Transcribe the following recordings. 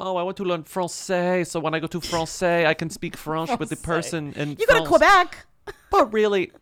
Oh, I want to learn Francais, so when I go to Francais, I can speak French with the person in You go to France. Quebec. But really,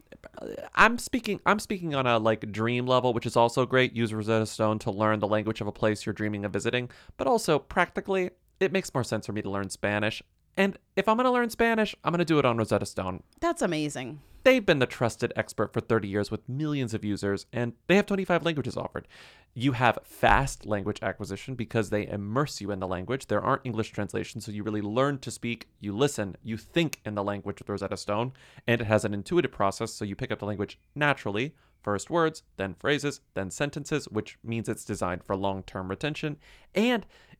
I'm speaking. I'm speaking on a like dream level, which is also great. Use Rosetta Stone to learn the language of a place you're dreaming of visiting. But also practically, it makes more sense for me to learn Spanish. And if I'm gonna learn Spanish, I'm gonna do it on Rosetta Stone. That's amazing. They've been the trusted expert for 30 years with millions of users, and they have 25 languages offered. You have fast language acquisition because they immerse you in the language. There aren't English translations, so you really learn to speak, you listen, you think in the language with Rosetta Stone, and it has an intuitive process, so you pick up the language naturally. First words, then phrases, then sentences, which means it's designed for long term retention. And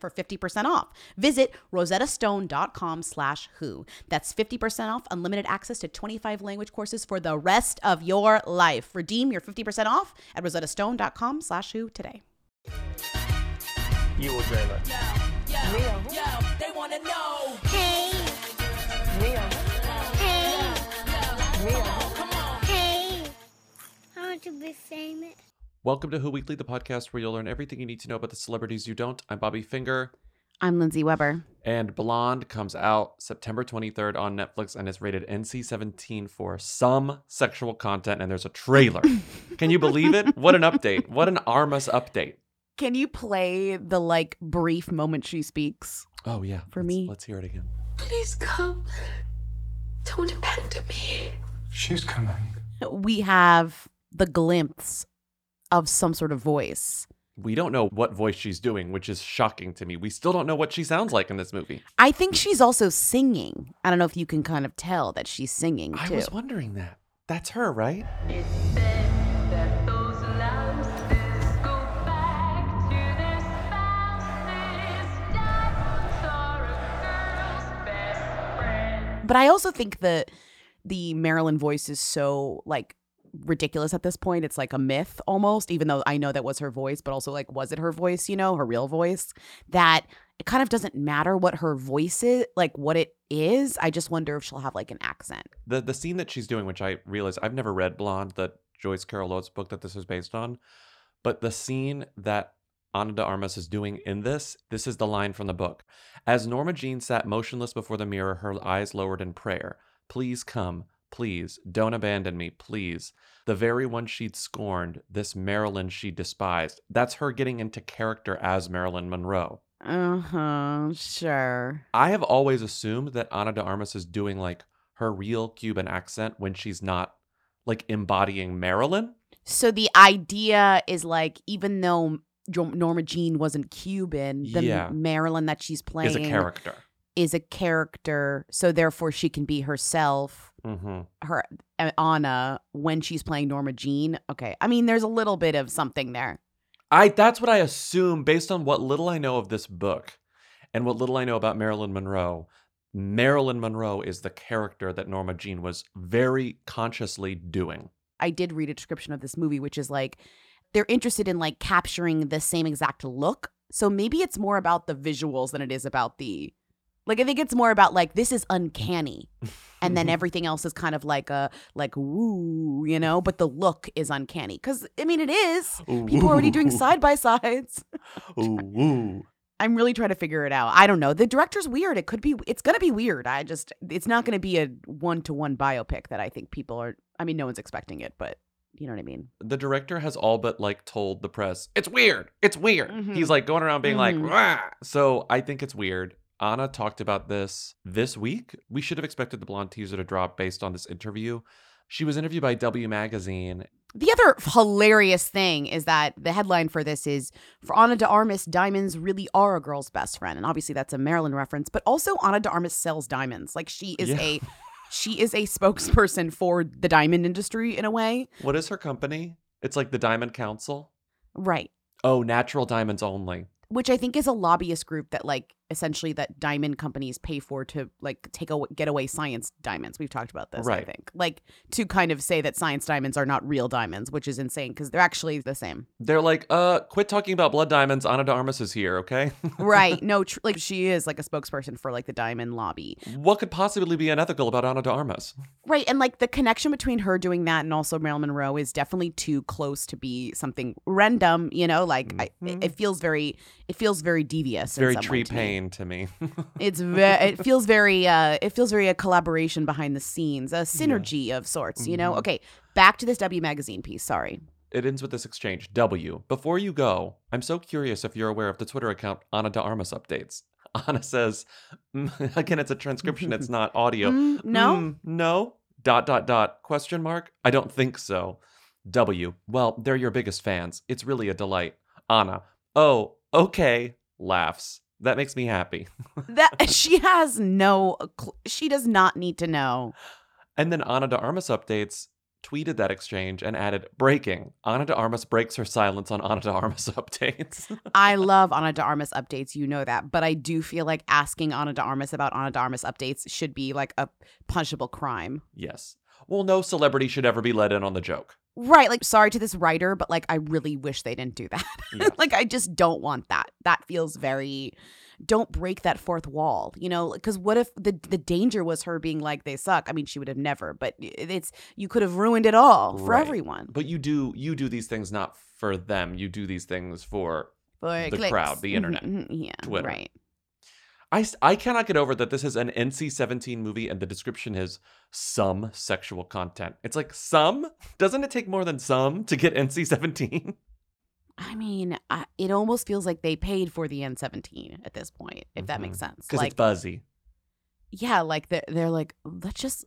for 50% off. Visit rosettastone.com slash who. That's 50% off unlimited access to 25 language courses for the rest of your life. Redeem your 50% off at rosettastone.com slash who today. You will dream it. They wanna know. Hey. Hey. Hey. I want to be famous. Welcome to Who Weekly, the podcast where you'll learn everything you need to know about the celebrities you don't. I'm Bobby Finger, I'm Lindsay Weber. and Blonde comes out September 23rd on Netflix and is rated NC 17 for some sexual content, and there's a trailer. Can you believe it? What an update. What an Armas update. Can you play the like brief moment she speaks? Oh, yeah. For let's- me. Let's hear it again. Please come. Don't abandon me. She's coming. We have the glimpse of some sort of voice. We don't know what voice she's doing, which is shocking to me. We still don't know what she sounds like in this movie. I think she's also singing. I don't know if you can kind of tell that she's singing I too. was wondering that. That's her, right? But I also think that the Marilyn voice is so like ridiculous at this point. It's like a myth almost, even though I know that was her voice, but also like, was it her voice, you know, her real voice? That it kind of doesn't matter what her voice is, like what it is. I just wonder if she'll have like an accent. the the scene that she's doing, which I realize I've never read Blonde, the Joyce Carol Oates book that this is based on, but the scene that Ana de Armas is doing in this, this is the line from the book. As Norma Jean sat motionless before the mirror, her eyes lowered in prayer. Please come, please, don't abandon me, please. The very one she'd scorned, this Marilyn she despised. That's her getting into character as Marilyn Monroe. Uh huh. Sure. I have always assumed that Ana de Armas is doing like her real Cuban accent when she's not like embodying Marilyn. So the idea is like, even though Norma Jean wasn't Cuban, the Yeah. Marilyn that she's playing Is a character. Is a character, so therefore she can be herself, hmm her uh, Anna when she's playing Norma Jean. Okay, I mean, there's a little bit of something there. I that's what I assume based on what little I know of this book and what little I know about Marilyn Monroe. Marilyn Monroe is the character that Norma Jean was very consciously doing. I did read a description of this movie, which is like they're interested in like capturing the same exact look. So maybe it's more about the visuals than it is about the like I think it's more about like this is uncanny. And then everything else is kind of like a like ooh, you know, but the look is uncanny. Cause I mean it is. People are already doing side by sides. Ooh. I'm really trying to figure it out. I don't know. The director's weird. It could be it's gonna be weird. I just it's not gonna be a one to one biopic that I think people are I mean no one's expecting it, but you know what I mean? the director has all but like told the press it's weird it's weird Mhm. he's like going around being like Mhm. "Rah." so i think it's weird Anna talked about this this week. We should have expected the blonde teaser to drop based on this interview. She was interviewed by W Magazine. The other hilarious thing is that the headline for this is For Ana de Armas, diamonds really are a girl's best friend. And obviously that's a Marilyn reference, but also Ana de Armas sells diamonds. Like she is Yeah. a she is a spokesperson for the diamond industry in a way. What is her company? It's like the Diamond Council. Right. Oh, natural diamonds only. Which I think is a lobbyist group that like essentially that diamond companies pay for to like take a get away science diamonds. We've talked about this, I think. Like to kind of say that science diamonds are not real diamonds, which is insane because they're actually the same. They're like, uh, quit talking about blood diamonds. Ana de Armas is here, okay? right. No, tr- like she is like a spokesperson for like the diamond lobby. what could possibly be unethical about Ana de Armas? Right. And like the connection between her doing that and also Marilyn Monroe is definitely too close to be something random, you know, like I, it- it feels very, it feels very devious. Very tree to pain to me. It's very, it feels very, uh, it feels very a collaboration behind the scenes, a synergy of sorts, you know? Mhm. Okay. Back to this W Magazine piece. Sorry. it ends with this exchange. W. Before you go, I'm so curious if you're aware of the Twitter account Ana de Armas updates. Ana says, mm, again, it's a transcription, it's not audio. Mm, no? Mm, no. Dot dot dot. Question mark. I don't think so. W. Well, they're your biggest fans. It's really a delight. Anna. Oh, okay. Laughs. That makes me happy. That she has no, cl- she does not need to know. And then Ana de Armas updates tweeted that exchange and added breaking. Ana de Armas breaks her silence on Ana de Armas updates. I love Ana de Armas updates, you know that, but I do feel like asking Ana de Armas about Ana de Armas updates should be like a punishable crime. yes. Well, no celebrity should ever be let in on the joke. Right, like sorry to this writer, but like I really wish they didn't do that. Yes. like I just don't want that. That feels very don't break that fourth wall, you know, because what if the the danger was her being like they suck? I mean, she would have never, but it's you could have ruined it all for Right. everyone. But you do you do these things not for them. You do these things for For the clicks. crowd, the Mhm, internet, mhm, yeah, Twitter. right. I, I cannot get over that this is an NC 17 movie and the description is some sexual content. It's like, some? Doesn't it take more than some to get NC 17? I mean, I, it almost feels like they paid for the N17 at this point, if that makes mm-hmm. sense. Because Like, it's buzzy. yeah, like they're, they're like, let's just,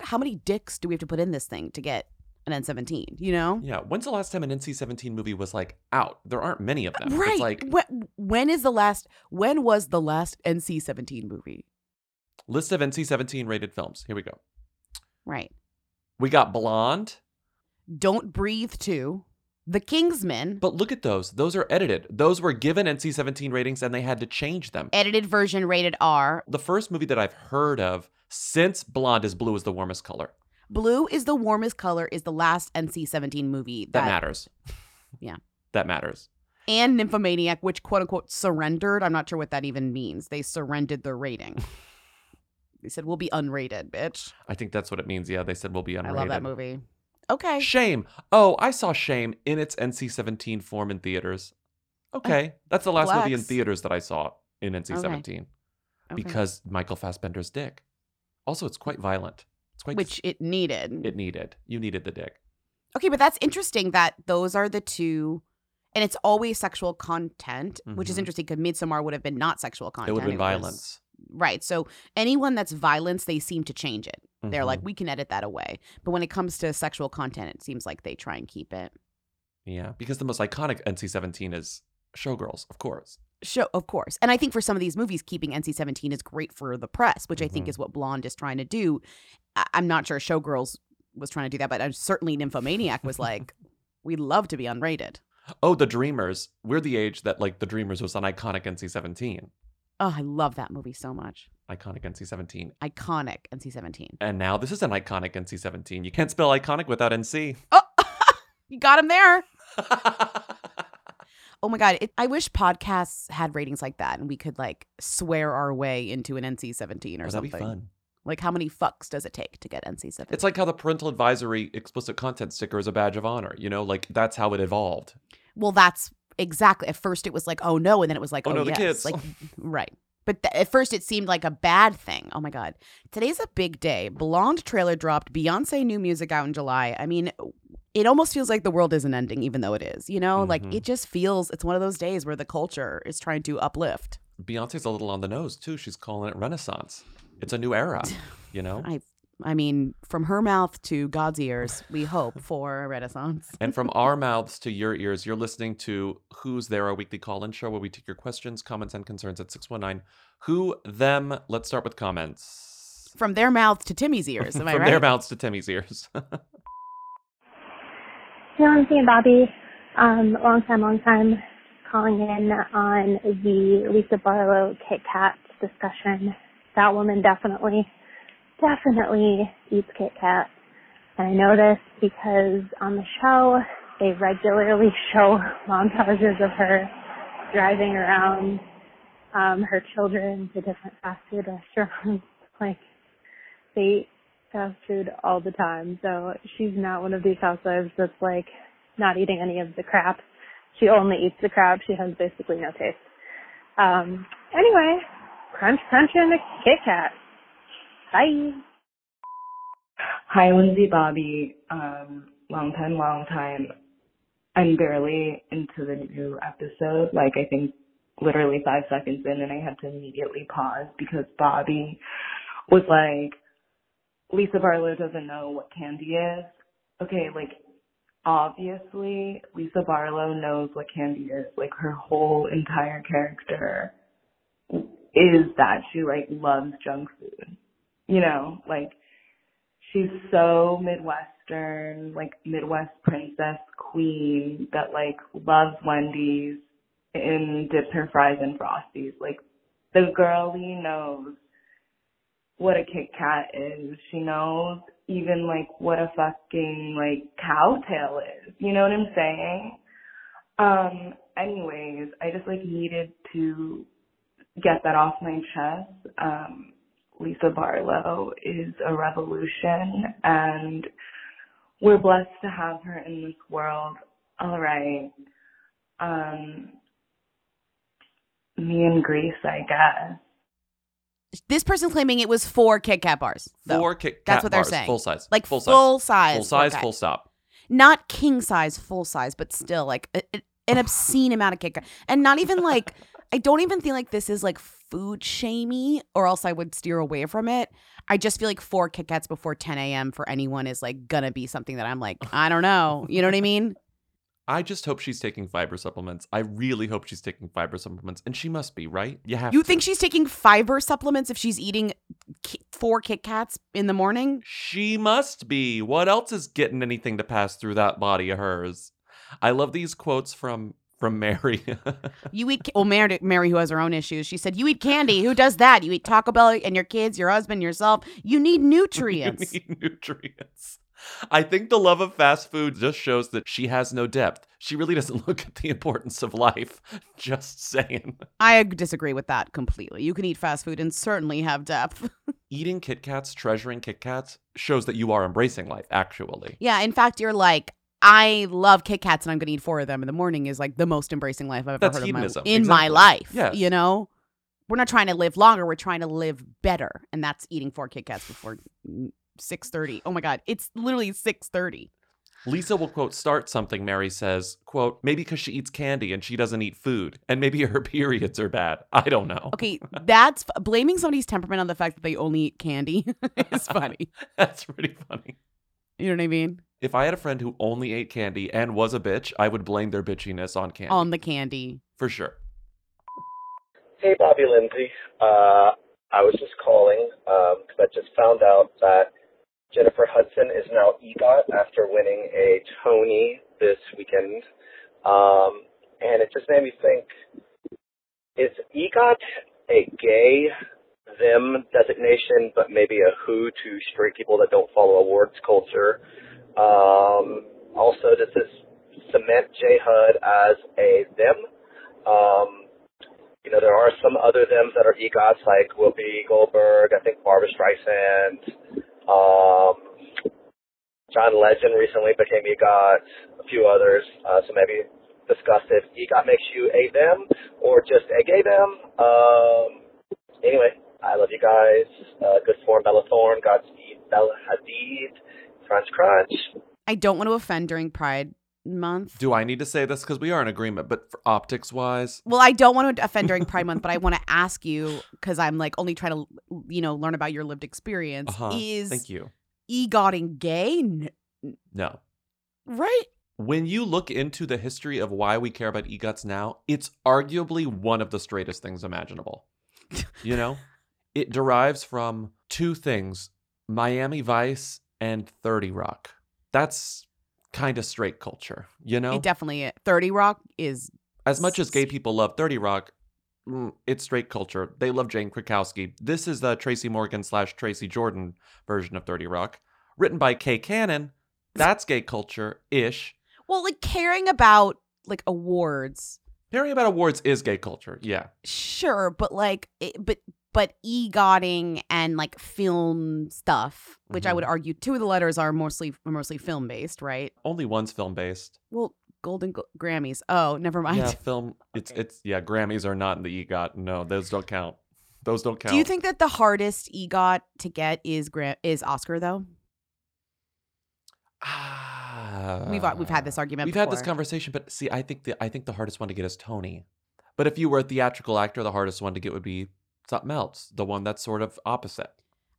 how many dicks do we have to put in this thing to get an N17, you know? Yeah. When's the last time an NC 17 movie was like out? There aren't many of them. Right. It's like, when, when is the last, when was the last NC 17 movie? list of NC 17 rated films. Here we go. Right. We got Blonde, Don't Breathe 2, The Kingsman, but look at those. Those are edited. Those were given NC 17 ratings and they had to change them. edited version rated R. The first movie that I've heard of since Blonde is Blue is the warmest color. Blue is the warmest color is the last NC 17 movie That that, matters. Yeah. That matters. and Nymphomaniac, which quote unquote surrendered. I'm not sure what that even means. They surrendered their rating. they said, we'll be unrated, bitch. I think that's what it means. Yeah, they said we'll be unrated. I love that movie. Okay. Shame. Oh, I saw Shame in its NC-17 form in theaters. Oh, okay, that's the last movie in theaters that I saw in NC-17 Okay. because Michael Fassbender's dick. Also, it's quite violent. Which it needed. it needed. You needed the dick. Okay, but that's interesting that those are the two, and it's always sexual content, which is Mhm. interesting because Midsommar would have been not sexual content. it would have been was- violence. right. So anyone that's violence, they seem to change it. They're like, Mhm. we can edit that away. But when it comes to sexual content, it seems like they try and keep it. yeah, because the most iconic NC-17 is Showgirls, of course. Show, of course. And I think for some of these movies, keeping NC 17 is great for the press, which I think Mhm. is what Blonde is trying to do. I- I'm not sure Showgirls was trying to do that, but uh, certainly Nymphomaniac was like, we'd love to be unrated. Oh, The Dreamers. We're the age that like The Dreamers was an iconic NC-17. Oh, I love that movie so much. Iconic NC-17. Iconic NC 17. And now this is an iconic NC-17. You can't spell iconic without NC. Oh, you got him there. Oh my God. It, I wish podcasts had ratings like that and we could like swear our way into an NC 17 or Oh, something. be fun. Like, how many fucks does it take to get NC 17? It's like how the parental advisory explicit content sticker is a badge of honor. You know, like that's how it evolved. Well, that's exactly. At first, it was like, oh no, and then it was like, Oh, oh, no, the yes. kids. Like, right. But th- at first, it seemed like a bad thing. Oh my god, today's a big day. Blonde trailer dropped. Beyonce new music out in July. I mean, it almost feels like the world isn't ending, even though it is. You know, like Mhm. it just feels. It's one of those days where the culture is trying to uplift. Beyonce's a little on the nose too. She's calling it Renaissance. It's a new era, you know? I I mean, from her mouth to God's ears, we hope for a renaissance. And from our mouths to your ears, you're listening to Who's There, our weekly call in show where we take your questions, comments, and concerns at 619 Who, Them. Let's start with comments. From their mouth to Timmy's ears, am I From right? their mouths to Timmy's ears. Hey, Lindsay and Bobby. Um, long time, long time calling in on the Lisa Barlow Kit Kat discussion. That woman definitely, definitely eats Kit Kat. And I know this because on the show, they regularly show montages of her driving around um, her children to different fast food restaurants. like, they eat fast food all the time. So she's not one of these housewives that's like not eating any of the crap. She only eats the crap. She has basically no taste. Um, anyway, crunch, crunch, and a Kit Kat. Bye. Hi, Lindsay Bobby. Um, long time, long time. I'm barely into the new episode. Like, I think literally five seconds in, and I had to immediately pause because Bobby was like, Lisa Barlow doesn't know what candy is. Okay, like, obviously, Lisa Barlow knows what candy is. Like, her whole entire character is that she, like, loves junk food. You know, like, she's so Midwestern, like Midwest princess queen that like loves Wendy's and dips her fries in Frosties. Like the girlie knows what a Kit Kat is. She knows even like what a fucking like Cow Tale is. You know what I'm saying? Um, anyways, I just like needed to get that off my chest. Um, Lisa Barlow is a revolution and we're blessed to have her in this world. All right. Um, me and Greece, I guess. This person's claiming it was four Kit Kat bars. though. Four Kit Kat That's what they're bars, saying. Full size. Like full full, size. size. Full size, okay. full stop. Not king size, full size, but still like a, a- an obscene amount of Kit Kat. And not even like, I don't even feel like this is like food shamey or else I would steer away from it. I just feel like four Kit Kats before 10 a.m. for anyone is like gonna be something that I'm like, I don't know. You know what I mean? I just hope she's taking fiber supplements. I really hope she's taking fiber supplements. And she must be, right? You have You to. think she's taking fiber supplements if she's eating ki- four Kit Kats in the morning? She must be. What else is getting anything to pass through that body of hers? I love these quotes from from Mary. You eat, well, Mary, Mary, who has her own issues, she said, You eat candy. Who does that? You eat Taco Bell and your kids, your husband, yourself. You need nutrients. You need nutrients. I think the love of fast food just shows that she has no depth. She really doesn't look at the importance of life. Just saying. I disagree with that completely. You can eat fast food and certainly have depth. Eating Kit Kats, treasuring Kit Kats, shows that you are embracing life, actually. yeah, in fact, you're like, I love Kit Kats and I'm going to eat four of them in the morning is like the most embracing life I've ever That's heard of my, hedonism. in my life. Yes. You know? We're not trying to live longer. We're trying to live better. And that's eating four Kit Kats before 6.30. Oh my God. It's literally 6.30. Lisa will quote start something, Mary says, quote, maybe because she eats candy and she doesn't eat food. And maybe her periods are bad. I don't know. Okay, that's blaming somebody's temperament on the fact that they only eat candy is funny. That's pretty funny. You know what I mean? If I had a friend who only ate candy and was a bitch, I would blame their bitchiness on candy. On the candy. for sure. Hey, Bobby Lindsay. Uh, I was just calling because I just found out that Jennifer Hudson is now EGOT after winning a Tony this weekend. Um, and it just made me think, is EGOT a gay them designation, but maybe a who to straight people that don't follow awards culture? Um, also, does this cement J HUD as a them? Um, you know, there are some other thems that are EGOTs, like Whoopi Goldberg, I think Barbra Streisand, um, John Legend recently became EGOT, a few others. Uh, so maybe discuss if EGOT makes you a them or just a gay them. Um, anyway, I love you guys. Uh, good form, Bella Thorne, Godspeed, Bella Hadid, Crunch Crunch. I don't want to offend during Pride Month. Do I need to say this because we are in agreement? But for optics wise, Well, I don't want to offend during Pride Month, but I want to ask you because I'm like only trying to, you know, learn about your lived experience. uh-huh. Is thank you. egotting gay? N- No. right? When you look into the history of why we care about EGOTs now, it's arguably one of the straightest things imaginable. You know, it derives from two things Miami Vice and 30 Rock. That's kind of straight culture, you know? It definitely. Thirty Rock is as much as gay people love 30 Rock, mm, it's straight culture. They love Jane Krakowski. This is the Tracy Morgan slash Tracy Jordan version of 30 Rock, written by Kay Cannon. That's gay culture ish. well, like caring about like awards. Caring about awards is gay culture. Yeah. Sure, but like, it, but but egotting and like film stuff, which I Mhm. would argue two of the letters are mostly mostly film based, right? Only one's film based. Well, Golden Gl- Grammys. Oh, never mind. Yeah, film. It's it's yeah. Grammys are not in the EGOT. No, those don't count. Those don't count. Do you think that the hardest EGOT to get is Gra- is Oscar though? We've we've had this argument. We've had this conversation, but see, I think the I think the hardest one to get is Tony. But if you were a theatrical actor, the hardest one to get would be something else, the one that's sort of opposite.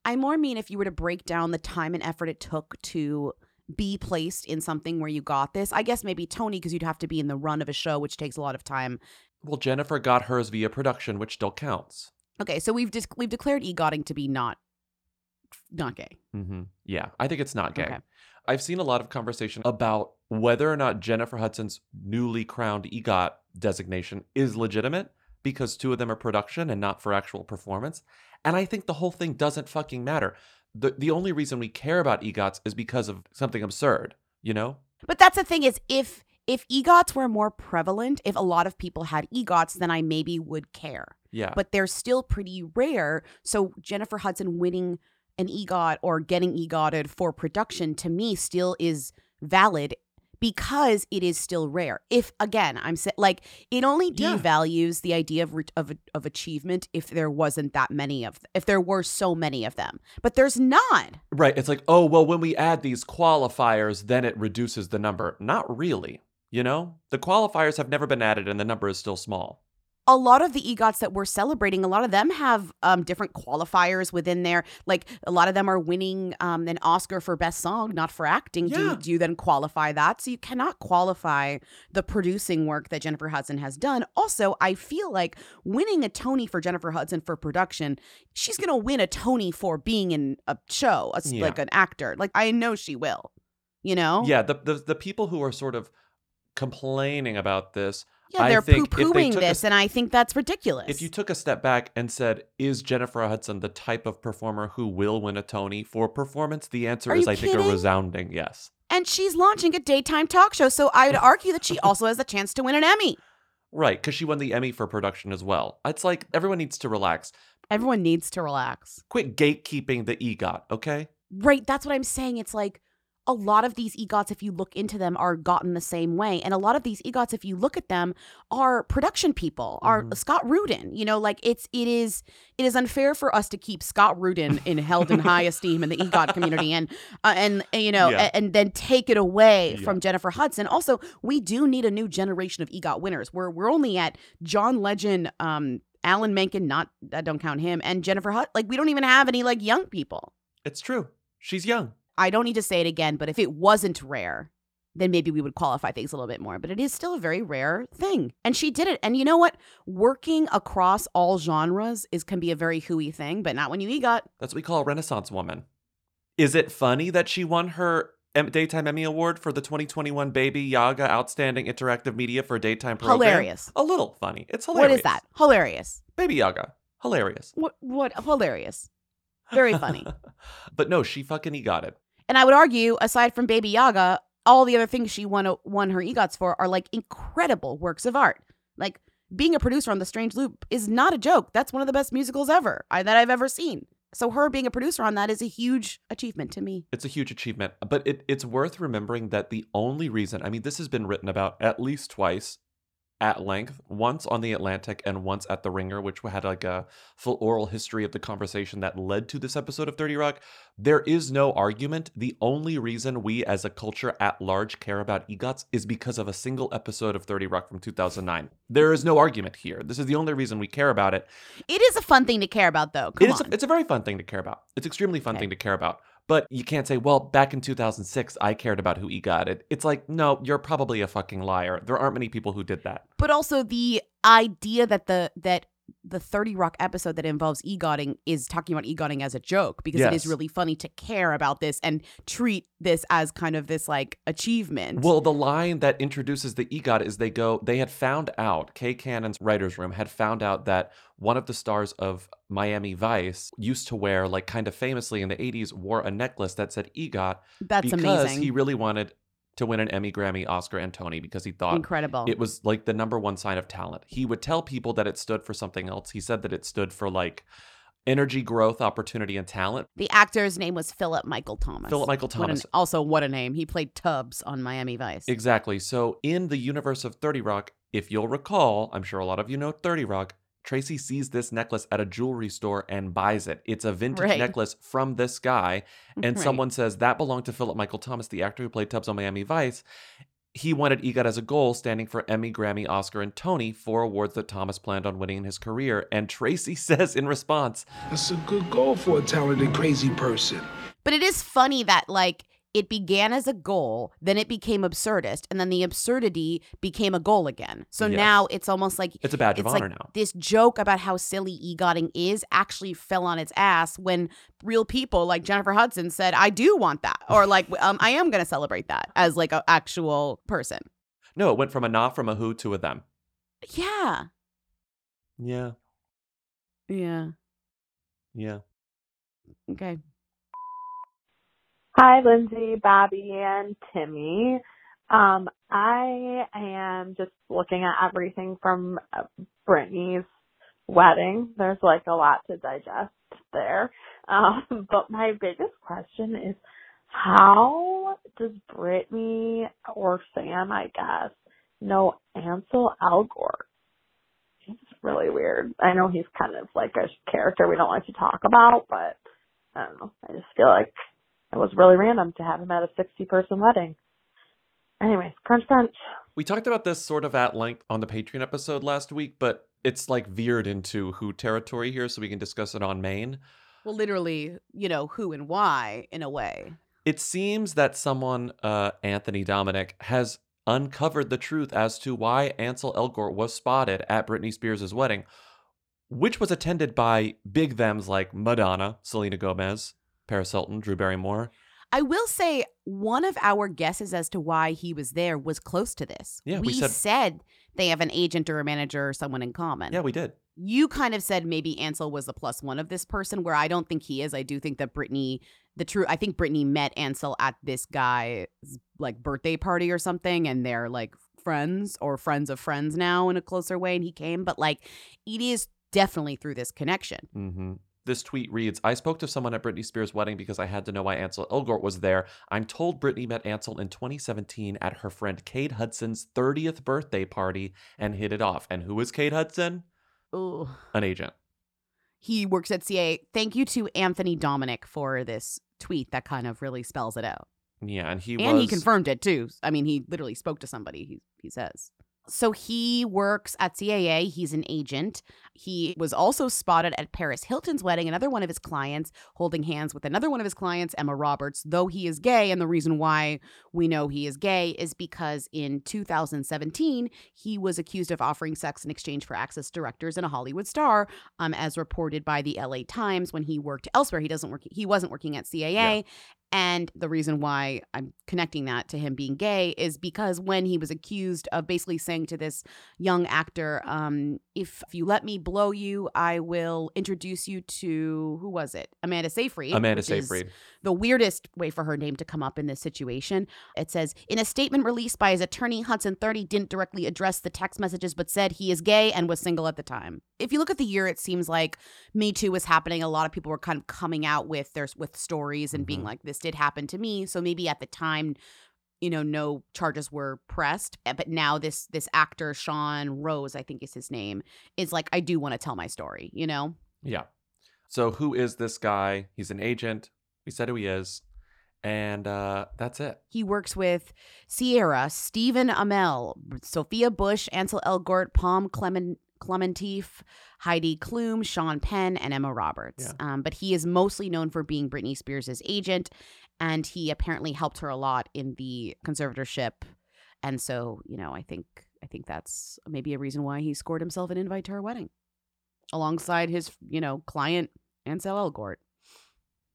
I more mean if you were to break down the time and effort it took to be placed in something where you got this. I guess maybe Tony because you'd have to be in the run of a show, which takes a lot of time. Well, Jennifer got hers via production, which still counts. Okay, so we've just we've declared egotting to be not not gay. hmm Yeah, I think it's not gay. Okay. I've seen a lot of conversation about whether or not Jennifer Hudson's newly crowned EGOT designation is legitimate because two of them are production and not for actual performance. And I think the whole thing doesn't fucking matter. The the only reason we care about EGOTs is because of something absurd, you know? But that's the thing is if if EGOTs were more prevalent, if a lot of people had EGOTs, then I maybe would care. Yeah. But they're still pretty rare. So Jennifer Hudson winning an EGOT or getting EGOTed for production to me still is valid because it is still rare. If again, I'm sa- like it only Yeah. devalues the idea of re- of of achievement if there wasn't that many of if there were so many of them. But there's not. Right. It's like, oh, well, when we add these qualifiers, then it reduces the number. Not really. You know? The qualifiers have never been added and the number is still small. A lot of the EGOTs that we're celebrating, a lot of them have um, different qualifiers within there. Like a lot of them are winning um, an Oscar for Best Song, not for acting. Do, Yeah. do you then qualify that? So you cannot qualify the producing work that Jennifer Hudson has done. Also, I feel like winning a Tony for Jennifer Hudson for production, she's going to win a Tony for being in a show, as, Yeah. like an actor. Like I know she will. You know? Yeah, the, the the people who are sort of complaining about this, Yeah, they're poo pooing took a this, and I think that's ridiculous. if you took a step back and said, "Is Jennifer Hudson the type of performer who will win a Tony for performance?" The answer Are is, I think, a resounding yes. And she's launching a daytime talk show, so I would argue that she also has a chance to win an Emmy. Right, because she won the Emmy for production as well. It's like everyone needs to relax. Everyone needs to relax. Quit gatekeeping the EGOT, okay? Right, that's what I'm saying. It's like a lot of these EGOTs, if you look into them, are gotten the same way. And a lot of these EGOTs, if you look at them, are production people, are Mhm. Scott Rudin. You know, like it's it is it is unfair for us to keep Scott Rudin in held in high esteem in the EGOT community and uh, and and, you know Yeah. a- and, then take it away Yeah. from Jennifer Hudson. Also, we do need a new generation of EGOT winners. We're we're only at John Legend, um, Alan Menken, not I don't count him, and Jennifer Hudson. Like we don't even have any like young people. It's true. She's young. I don't need to say it again, but if it wasn't rare, then maybe we would qualify things a little bit more. But it is still a very rare thing. And she did it. And you know what? Working across all genres is can be a very hooey thing, but not when you EGOT. That's what we call a Renaissance woman. Is it funny that she won her Daytime Emmy Award for the 2021 Baby Yaga Outstanding Interactive Media for a Daytime Program? Hilarious. A little funny. It's hilarious. What is that? Hilarious. Baby Yaga. Hilarious. What what hilarious. Very funny. but no, she fucking EGOT it. And I would argue, aside from Baby Yaga, all the other things she won won her EGOTs for are like incredible works of art. Like being a producer on The Strange Loop is not a joke. That's one of the best musicals ever I, that I've ever seen. So her being a producer on that is a huge achievement to me. It's a huge achievement. But it, it's worth remembering that the only reason, I mean, this has been written about at least twice at length, once on The Atlantic and once at The Ringer, which had like a full oral history of the conversation that led to this episode of 30 Rock. There is no argument. The only reason we as a culture at large care about EGOTs is because of a single episode of 30 Rock from 2009. There is no argument here. This is the only reason we care about it. It is a fun thing to care about, though. Come It is on. a, it's a very fun thing to care about. It's extremely fun Okay. thing to care about. But you can't say, well, back in 2006, I cared about who EGOTed. It's like, no, you're probably a fucking liar. There aren't many people who did that. but also the idea that the that the 30 Rock episode that involves egotting is talking about egotting as a joke because it is really funny to care about this and treat this as kind of this like achievement. Well, the line that introduces the EGOT is they go, they had found out, Kay Cannon's writer's room had found out that one of the stars of Miami Vice used to wear, like kind of famously in the 80s, wore a necklace that said EGOT That's because amazing. he really wanted to win an Emmy, Grammy, Oscar, and Tony because he thought Incredible. it was like the number one sign of talent. He would tell people that it stood for something else. He said that it stood for like energy, growth, opportunity, and talent. the actor's name was Philip Michael Thomas. Philip Michael What an- Thomas. also, what a name. He played Tubbs on Miami Vice. Exactly. So, in the universe of 30 Rock, if you'll recall, I'm sure a lot of you know 30 Rock, Tracy sees this necklace at a jewelry store and buys it. It's a vintage Right. necklace from this guy. Mm, and Right. someone says that belonged to Philip Michael Thomas, the actor who played Tubbs on Miami Vice. He wanted EGOT as a goal, standing for Emmy, Grammy, Oscar, and Tony, four awards that Thomas planned on winning in his career. And Tracy says in response, That's a good goal for a talented, crazy person. But it is funny that like it began as a goal, then it became absurdist, and then the absurdity became a goal again. So Yes. now it's almost like It's a badge of it's honor like now. This joke about how silly egotting is actually fell on its ass when real people like Jennifer Hudson said, "I do want that," or like, um, "I am going to celebrate that" as like an actual person. No, it went from a nah, from a who to a them. Yeah, Yeah. yeah, Yeah. okay. Hi, Lindsay, Bobby, and Timmy. Um, I am just looking at everything from uh, Britney's wedding. There's like a lot to digest there. Um, but my biggest question is how does Britney or Sam, I guess, know Ansel Elgort? It's really weird. I know he's kind of like a character we don't like to talk about, but I don't know. I just feel like it was really random to have him at a 60 person wedding. Anyways, crunch crunch. We talked about this sort of at length on the Patreon episode last week, but it's like veered into who territory here, so we can discuss it on main. Well, literally, you know who and why in a way. It seems that someone, uh, Anthony Dominic, has uncovered the truth as to why Ansel Elgort was spotted at Britney Spears' wedding, which was attended by big thems like Madonna, Selena Gomez, Paris Hilton, Drew Barrymore. I will say one of our guesses as to why he was there was close to this. Yeah, we we said- said they have an agent or a manager or someone in common. Yeah, we did. you kind of said maybe Ansel was the plus one of this person, where I don't think he is. I do think that Britney, the true, I think Britney met Ansel at this guy's like birthday party or something, and they're like friends or friends of friends now in a closer way, and he came. But like, it is definitely through this connection. hmm This tweet reads I spoke to someone at Britney Spears' wedding because I had to know why Ansel Elgort was there. I'm told Britney met Ansel in 2017 at her friend Cade Hudson's 30th birthday party and hit it off. And who is Cade Hudson? Ooh. An agent. He works at CA. Thank you to Anthony Dominic for this tweet that kind of really spells it out. Yeah, and he and was. he confirmed it too. I mean, he literally spoke to somebody. He he says. So he works at CAA. He's an agent. He was also spotted at Paris Hilton's wedding, another one of his clients, holding hands with another one of his clients, Emma Roberts, though he is gay. And the reason why we know he is gay is because in 2017, he was accused of offering sex in exchange for access to directors and a Hollywood star, um, as reported by the LA Times when he worked elsewhere. He doesn't work, he wasn't working at CAA. Yeah. And the reason why I'm connecting that to him being gay is because when he was accused of basically saying to this young actor, um, if you let me blow you, I will introduce you to who was it? Amanda Seyfried. Amanda which is Seyfried. The weirdest way for her name to come up in this situation. It says in a statement released by his attorney, Hudson 30 didn't directly address the text messages, but said he is gay and was single at the time. If you look at the year, it seems like Me Too was happening. A lot of people were kind of coming out with their with stories and being Mhm. like, "This did happen to me." So maybe at the time, you know, no charges were pressed. eh, But now this this actor Sean Rose, I think is his name, is like, I do want to tell my story. You know, Yeah. So who is this guy? He's an agent. We said who he is. And uh, that's it. he works with Ciara, Stephen Amell, Sophia Bush, Ansel Elgort, Pom Clement. Klementieff, Heidi Klum, Sean Penn, and Emma Roberts. Yeah. Um, but he is mostly known for being Britney Spears' agent, and he apparently helped her a lot in the conservatorship. And so, you know, I think I think that's maybe a reason why he scored himself an invite to her wedding, alongside his, you know, client Ansel Elgort.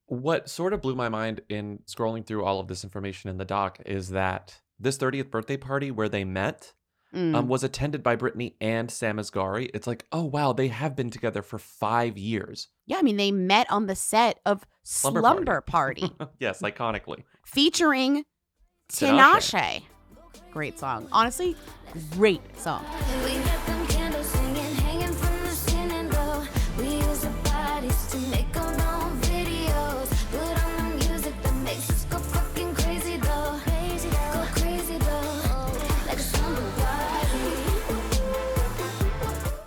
What sort of blew my mind in scrolling through all of this information in the doc is that this 30th birthday party where they met Mm. um, was attended by Britney and Sam Asghari. It's like, oh, wow, they have been together for five years. yeah, I mean, they met on the set of Slumber Slumber, Party. Party. yes, iconically. featuring Tinashe. Tinashe. Great song. Honestly, great song.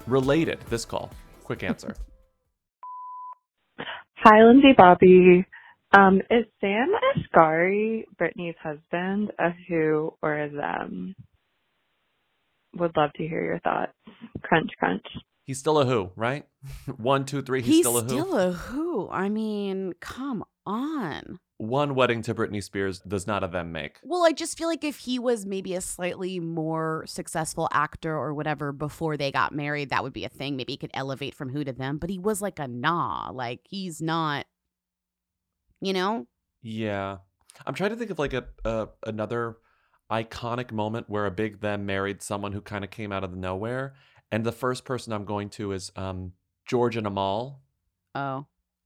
Related, this call. Quick answer. Hi, Lindsay Bobby. Um, is Sam Asghari Britney's husband a who or a them? Would love to hear your thoughts. Crunch, crunch. He's still a who, right? One, two, three. He's, He's still a who. still a who. I mean, come on. One wedding to Britney Spears does not a them make. Well, I just feel like if he was maybe a slightly more successful actor or whatever before they got married, that would be a thing. Maybe he could elevate from who to them. But he was like a nah. Like he's not, you know? Yeah. I'm trying to think of like a, a another iconic moment where a big them married someone who kind of came out of the nowhere. And the first person I'm going to is um George and Amal. Oh.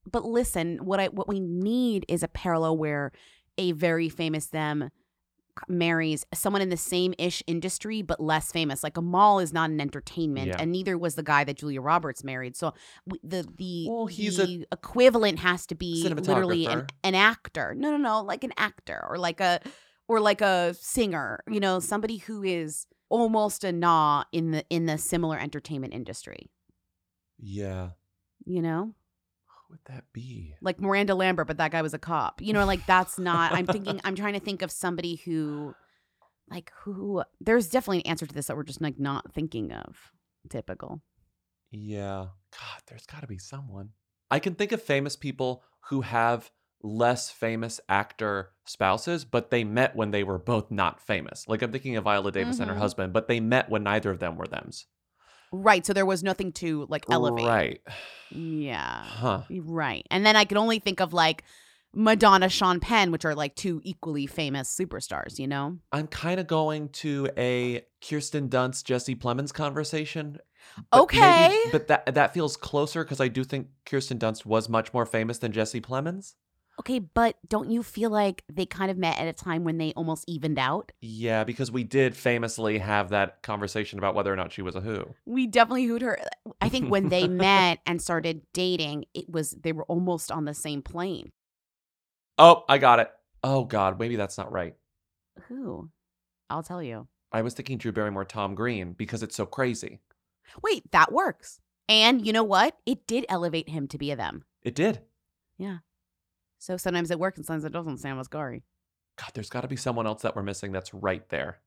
But listen, what I what we need is a parallel where a very famous them marries someone in the same ish industry but less famous. Like Amal is not an entertainment, Yeah. and neither was the guy that Julia Roberts married. So the the Well, he's a the equivalent has to be literally an, an actor. No, no, no, like an actor or like a or like a singer. You know, somebody who is almost a nah in the in the similar entertainment industry. Yeah. You know. Who would that be? like Miranda Lambert, but that guy was a cop. You know, like that's not. I'm thinking. I'm trying to think of somebody who, like, who. There's definitely an answer to this that we're just like not thinking of. Typical. Yeah. God, there's got to be someone. I can think of famous people who have less famous actor spouses, but they met when they were both not famous. Like I'm thinking of Viola Davis and her Mhm. husband, but they met when neither of them were them's. Right. So there was nothing to like elevate. Right. Yeah. Huh. Right. And then I can only think of like Madonna, Sean Penn, which are like two equally famous superstars. You know. I'm kind of going to a Kirsten Dunst, Jesse Plemons conversation. but maybe- Okay. but that that feels closer because I do think Kirsten Dunst was much more famous than Jesse Plemons. Okay, but don't you feel like they kind of met at a time when they almost evened out? Yeah, because we did famously have that conversation about whether or not she was a who. We definitely hooed her. I think when they met and started dating, it was they were almost on the same plane. Oh, I got it. Oh God, maybe that's not right. Who? I'll tell you. I was thinking Drew Barrymore, Tom Green because it's so crazy. Wait, that works. And you know what? It did elevate him to be a them. It did. So sometimes it works and sometimes it doesn't. Sam Asghari. God, there's got to be someone else that we're missing that's right there.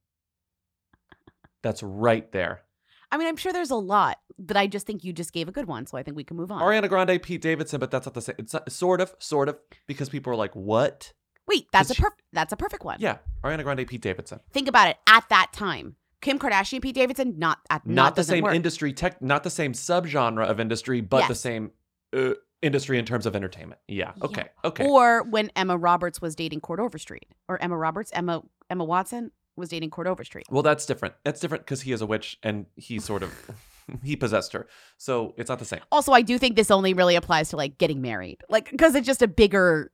That's right there. I mean, I'm sure there's a lot, but I just think you just gave a good one, so I think we can move on. Ariana Grande, Pete Davidson, but that's not the same. It's not, sort of, sort of, because people are like, "What?" Wait, that's a she- perf- that's a perfect one. Yeah, Ariana Grande, Pete Davidson. Think about it. At that time, Kim Kardashian, Pete Davidson, not at Not, not, the same work. industry, tech, not the same subgenre of industry, but the same uh, industry in terms of entertainment. Yeah. Yeah. Okay. Okay. Or when Emma Roberts was dating Chord Overstreet, or Emma Roberts, Emma Emma Watson was dating Chord Overstreet. Well, that's different. That's different because he is a witch and he sort of he possessed her. So it's not the same. Also, I do think this only really applies to like getting married, like because it's just a bigger,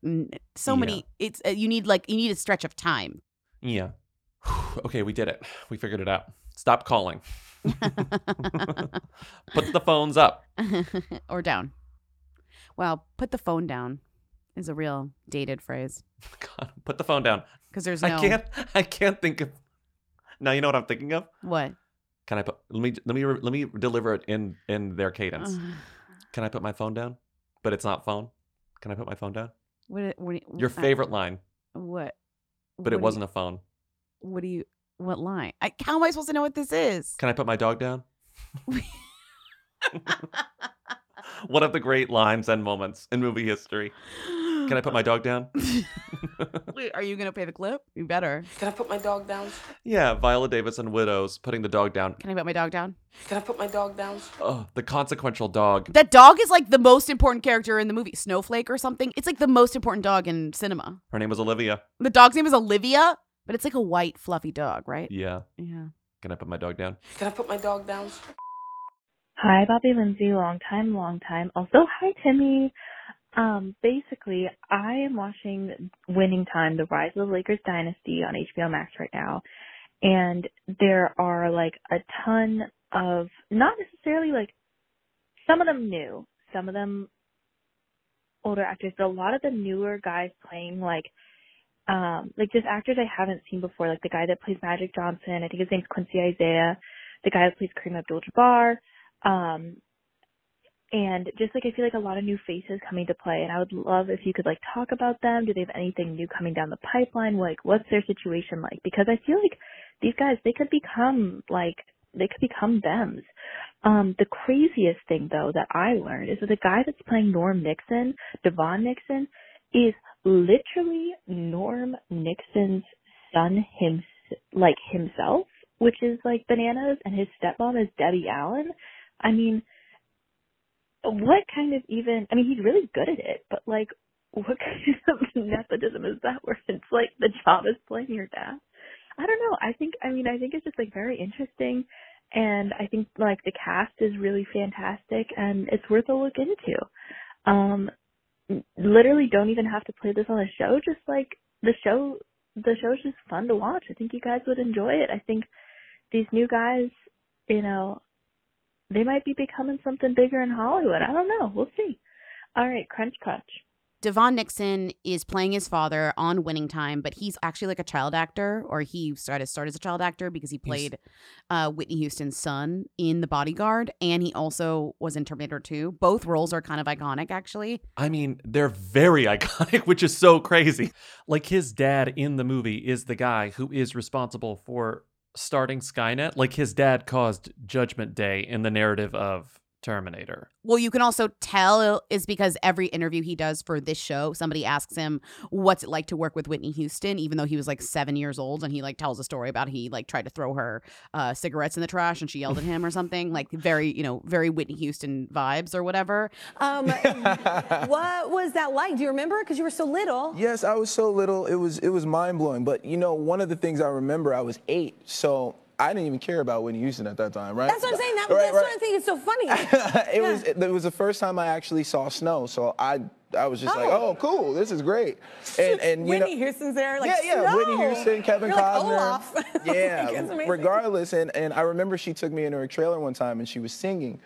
so Yeah. many. It's uh, you need like you need a stretch of time. Yeah. okay, we did it. We figured it out. Stop calling. Put the phones up. or down. Well, put the phone down. is a real dated phrase God, put the phone down. because there's no I can't. I can't think of. Now you know what I'm thinking of. what. Can I put? Let me. Let me. Let me deliver it in in their cadence. Uh-huh. Can I put my phone down? But it's not phone. Can I put my phone down? What? what Your I- favorite line, What? but it wasn't a phone. What do you? What line? I, how am I supposed to know what this is? Can I put my dog down? One of the great lines and moments in movie history. Can I put my dog down? Wait, are you gonna play the clip? You better. Can I put my dog down? Yeah, Viola Davis and Widows putting the dog down. Can I put my dog down? Can I put my dog down? Oh, the consequential dog. That dog is like the most important character in the movie. Snowflake or something. It's like the most important dog in cinema. Her name was Olivia. The dog's name is Olivia, but it's like a white fluffy dog, right? Yeah. Yeah. Can I put my dog down? Can I put my dog down? Hi, Bobby Lindsay. Long time, long time. Also, hi, Timmy. Um, basically, I am watching Winning Time, The Rise of the Lakers Dynasty on HBO Max right now. And there are like a ton of, not necessarily like, some of them new, some of them older actors, but a lot of the newer guys playing like, um, like just actors I haven't seen before, like the guy that plays Magic Johnson, I think his name's Quincy Isaiah, the guy that plays Kareem Abdul-Jabbar, um, and just like I feel like a lot of new faces coming to play, and I would love if you could like talk about them. Do they have anything new coming down the pipeline? Like, what's their situation like? Because I feel like these guys they could become like they could become them's. Um, the craziest thing though that I learned is that the guy that's playing Norm Nixon, Devon Nixon, is literally Norm Nixon's son him like himself, which is like bananas, and his stepmom is Debbie Allen. I mean, what kind of even? I mean, he's really good at it, but like, what kind of nepotism is that? Where it's like the job is playing your dad. I don't know. I think. I mean, I think it's just like very interesting, and I think like the cast is really fantastic, and it's worth a look into. Um, literally, don't even have to play this on a show. Just like the show, the show's just fun to watch. I think you guys would enjoy it. I think these new guys, you know, they might be becoming something bigger in Hollywood. I don't know. We'll see. All right, crunch crunch. Devon Nixon is playing his father on Winning Time, but he's actually like a child actor, or he started start as a child actor because he played uh, Whitney Houston's son in The Bodyguard, and he also was in Terminator 2. Both roles are kind of iconic, actually. I mean, they're very iconic, which is so crazy. Like his dad in the movie is the guy who is responsible for starting Skynet. Like his dad caused Judgment Day in the narrative of Terminator. Well, you can also tell is because every interview he does for this show, somebody asks him what's it like to work with Whitney Houston, even though he was like seven years old, and he like tells a story about he like tried to throw her uh, cigarettes in the trash and she yelled at him or something, like very you know very Whitney Houston vibes or whatever. Um, what was that like? Do you remember? Because you were so little. Yes, I was so little. It was it was mind blowing. But you know, one of the things I remember, I was eight, so I didn't even care about Whitney Houston at that time, right? That's what I'm saying. That, Right, that's right. what I think is so funny. it was it, was the first time I actually saw snow, so I I was just like, Oh. oh, cool, this is great. And and you Whitney know, Houston's there, like yeah, yeah, Whitney. Houston, Kevin You're like Costner. Olaf. Like, yeah, it's amazing. regardless. And and I remember she took me into her trailer one time and she was singing.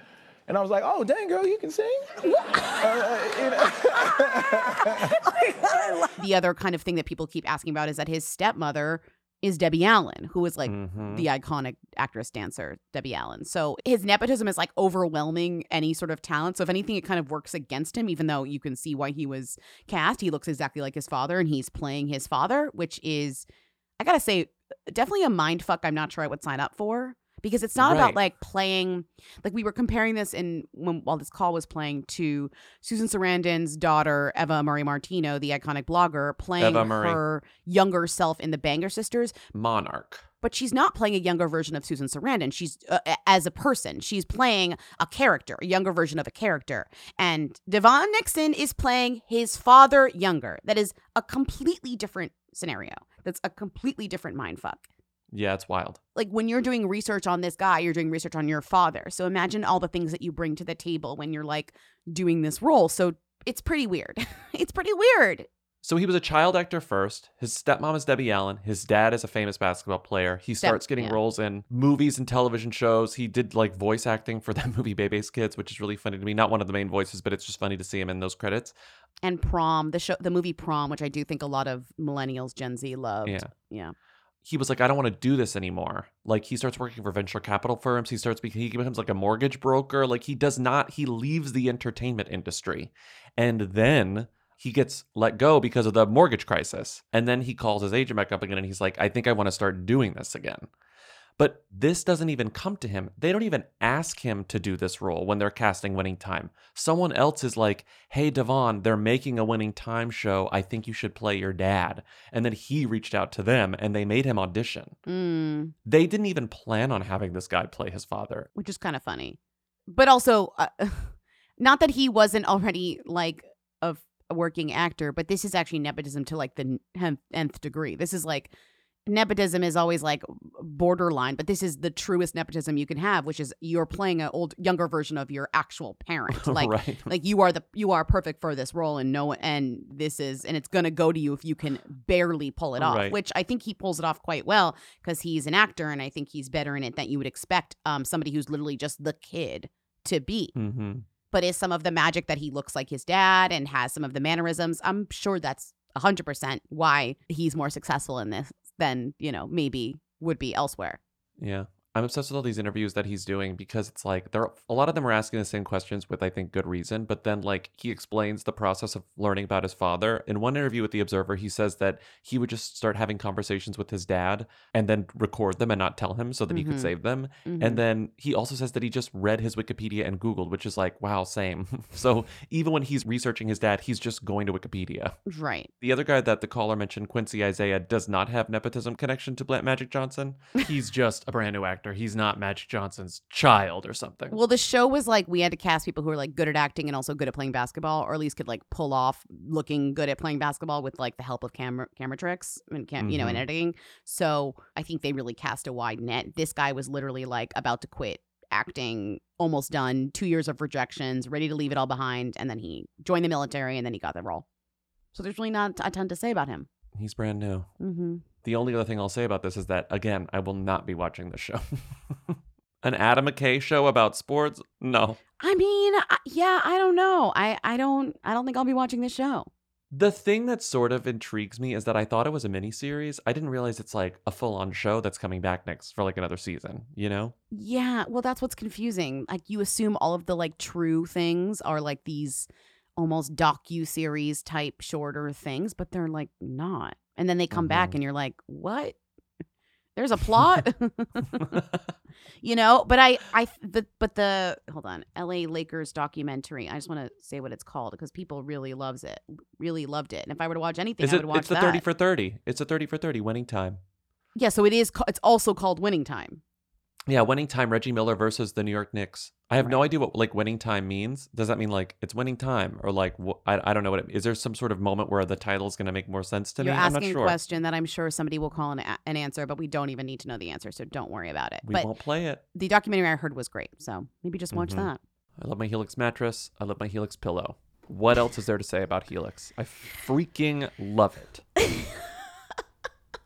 And I was like, oh, dang, girl, you can sing? Uh, you know. the other kind of thing that people keep asking about is that his stepmother is Debbie Allen, who is like Mhm. the iconic actress dancer Debbie Allen. So his nepotism is like overwhelming any sort of talent. So if anything, it kind of works against him, even though you can see why he was cast. He looks exactly like his father and he's playing his father, which is, I gotta say, definitely a mind fuck I'm not sure I would sign up for. Because it's not about like playing, like we were comparing this in when while this call was playing to Susan Sarandon's daughter Eva Amurri Martino, the iconic blogger, playing her younger self in the Banger Sisters Monarch. but she's not playing a younger version of Susan Sarandon. She's uh, as a person. She's playing a character, a younger version of a character. And Devon Nixon is playing his father younger. That is a completely different scenario. That's a completely different mindfuck. Yeah, it's wild. Like when you're doing research on this guy, you're doing research on your father. So imagine all the things that you bring to the table when you're like doing this role. So it's pretty weird. it's pretty weird. So he was a child actor first. His stepmom is Debbie Allen. His dad is a famous basketball player. He Step- starts getting yeah. roles in movies and television shows. He did like voice acting for that movie Bebe's Kids, which is really funny to me. Not one of the main voices, but it's just funny to see him in those credits. And Prom, the show, the movie Prom, which I do think a lot of millennials, Gen Z loved. Yeah. Yeah. He was like, I don't want to do this anymore. Like he starts working for venture capital firms. He starts he becomes like a mortgage broker. Like he does not. He leaves the entertainment industry, and then he gets let go because of the mortgage crisis. And then he calls his agent back up again and he's like, I think I want to start doing this again. But this doesn't even come to him. They don't even ask him to do this role when they're casting Winning Time. Someone else is like, Hey, Devon, they're making a Winning Time show. I think you should play your dad. And then he reached out to them and they made him audition. Mm, They didn't even plan on having this guy play his father. which is kind of funny. But also, uh, not that he wasn't already like a, f- a working actor, but this is actually nepotism to like the nth degree. This is like nepotism is always like borderline, but this is the truest nepotism you can have, which is you're playing an old younger version of your actual parent. Like right. like you are the you are perfect for this role and no and this is and it's going to go to you if you can barely pull it off Right. which i think he pulls it off quite well because he's an actor and i think he's better in it than you would expect um somebody who's literally just the kid to be hmm but is some of the magic that he looks like his dad and has some of the mannerisms i'm sure that's 100% why he's more successful in this than you know maybe would be elsewhere Yeah. I'm obsessed with all these interviews that he's doing because it's like there a lot of them are asking the same questions with I think good reason, but then like he explains the process of learning about his father. In one interview with the Observer, he says that he would just start having conversations with his dad and then record them and not tell him so that he could Mhm. save them. Mhm. And then he also says that he just read his Wikipedia and Googled, which is like, wow, same. so even when he's researching his dad, he's just going to Wikipedia. right The other guy that the caller mentioned, Quincy Isaiah, does not have nepotism connection to Bla- Magic Johnson. He's just a brand new actor. He's not Magic Johnson's child or something. Well, the show was like we had to cast people who are like good at acting and also good at playing basketball, or at least could like pull off looking good at playing basketball with like the help of camera camera tricks and cam- you know and Mhm. editing. So I think they really cast a wide net. This guy was literally like about to quit acting, almost done, two years of rejections, ready to leave it all behind, and then he joined the military and then he got the role. So there's really not a ton to say about him. He's brand new. Mm-hmm. The only other thing I'll say about this is that, again, I will not be watching this show. An Adam McKay show about sports? No. I mean, I- yeah, I don't know. I I don't I don't think I'll be watching this show. The thing that sort of intrigues me is that I thought it was a miniseries. I didn't realize it's like a full on show that's coming back next for like another season, you know? Yeah, well, that's what's confusing. Like, you assume all of the like true things are like these almost docu series type shorter things, but they're like not. And then they come back, Mhm. and you're like, what? There's a plot, you know. But I, I, the, but the hold on, L.A. Lakers documentary. I just want to say what it's called because people really loves it, really loved it. And if I were to watch anything, Is I it would watch it's the that. 30 for 30. It's a 30 for 30 winning time. yeah, so it is. It's also called Winning Time. Yeah, winning time Reggie Miller versus the New York Knicks. I have no idea what like winning time means. Does that mean like it's winning time or like wh- I, I don't know what it is there some sort of moment where the title is going to make more sense to You're me? I'm not asking sure. a question that I'm sure somebody will call an, a- an answer, but we don't even need to know the answer, so don't worry about it. We but won't play it. the documentary I heard was great, so maybe just watch Mhm. that. I love my Helix mattress. I love my Helix pillow. What else is there to say about Helix? I freaking love it.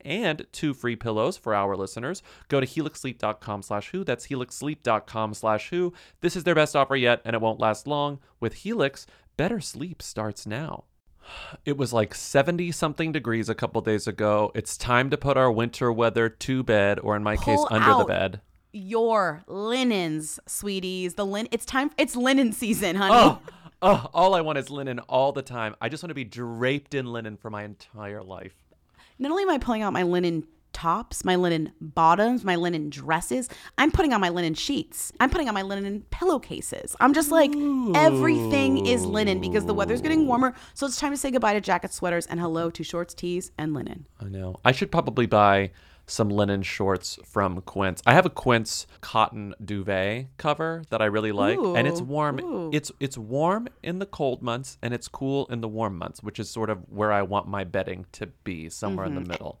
and two free pillows for our listeners. Go to helixsleep.com slash who. That's helixsleep.com slash who. This is their best offer yet, and it won't last long. With Helix, better sleep starts now. It was like 70 something degrees a couple days ago. It's time to put our winter weather to bed, or in my case, Pull under the bed. Your linens, sweeties. The lin. It's time. It's linen season, honey. Oh, oh, all I want is linen all the time. I just want to be draped in linen for my entire life. Not only am I pulling out my linen tops, my linen bottoms, my linen dresses, I'm putting on my linen sheets. I'm putting on my linen pillowcases. I'm just like, everything is linen because the weather's getting warmer. So it's time to say goodbye to jackets, sweaters, and hello to shorts, tees, and linen. I know. I should probably buy some linen shorts from Quince. I have a Quince cotton duvet cover that I really like, and it's warm. ooh. It's it's warm in the cold months, and it's cool in the warm months, which is sort of where I want my bedding to be, somewhere in the mm-hmm. middle.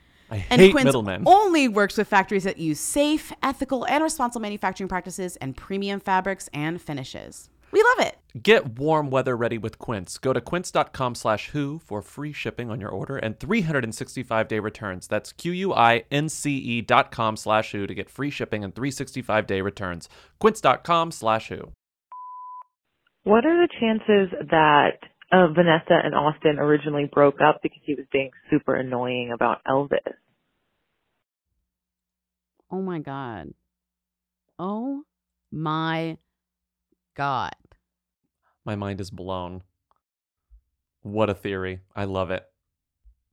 I And hate Quince middlemen. only works with factories that use safe, ethical, and responsible manufacturing practices and premium fabrics and finishes. We love it. Get warm weather ready with Quince. Go to quince.com slash who for free shipping on your order and 365 day returns. That's Q-U-I-N-C-E dot com slash who to get free shipping and 365 day returns. Quince.com slash who. What are the chances that uh, Vanessa and Austin originally broke up because he was being super annoying about Elvis? Oh my God. Oh my God. My mind is blown. What a theory. I love it.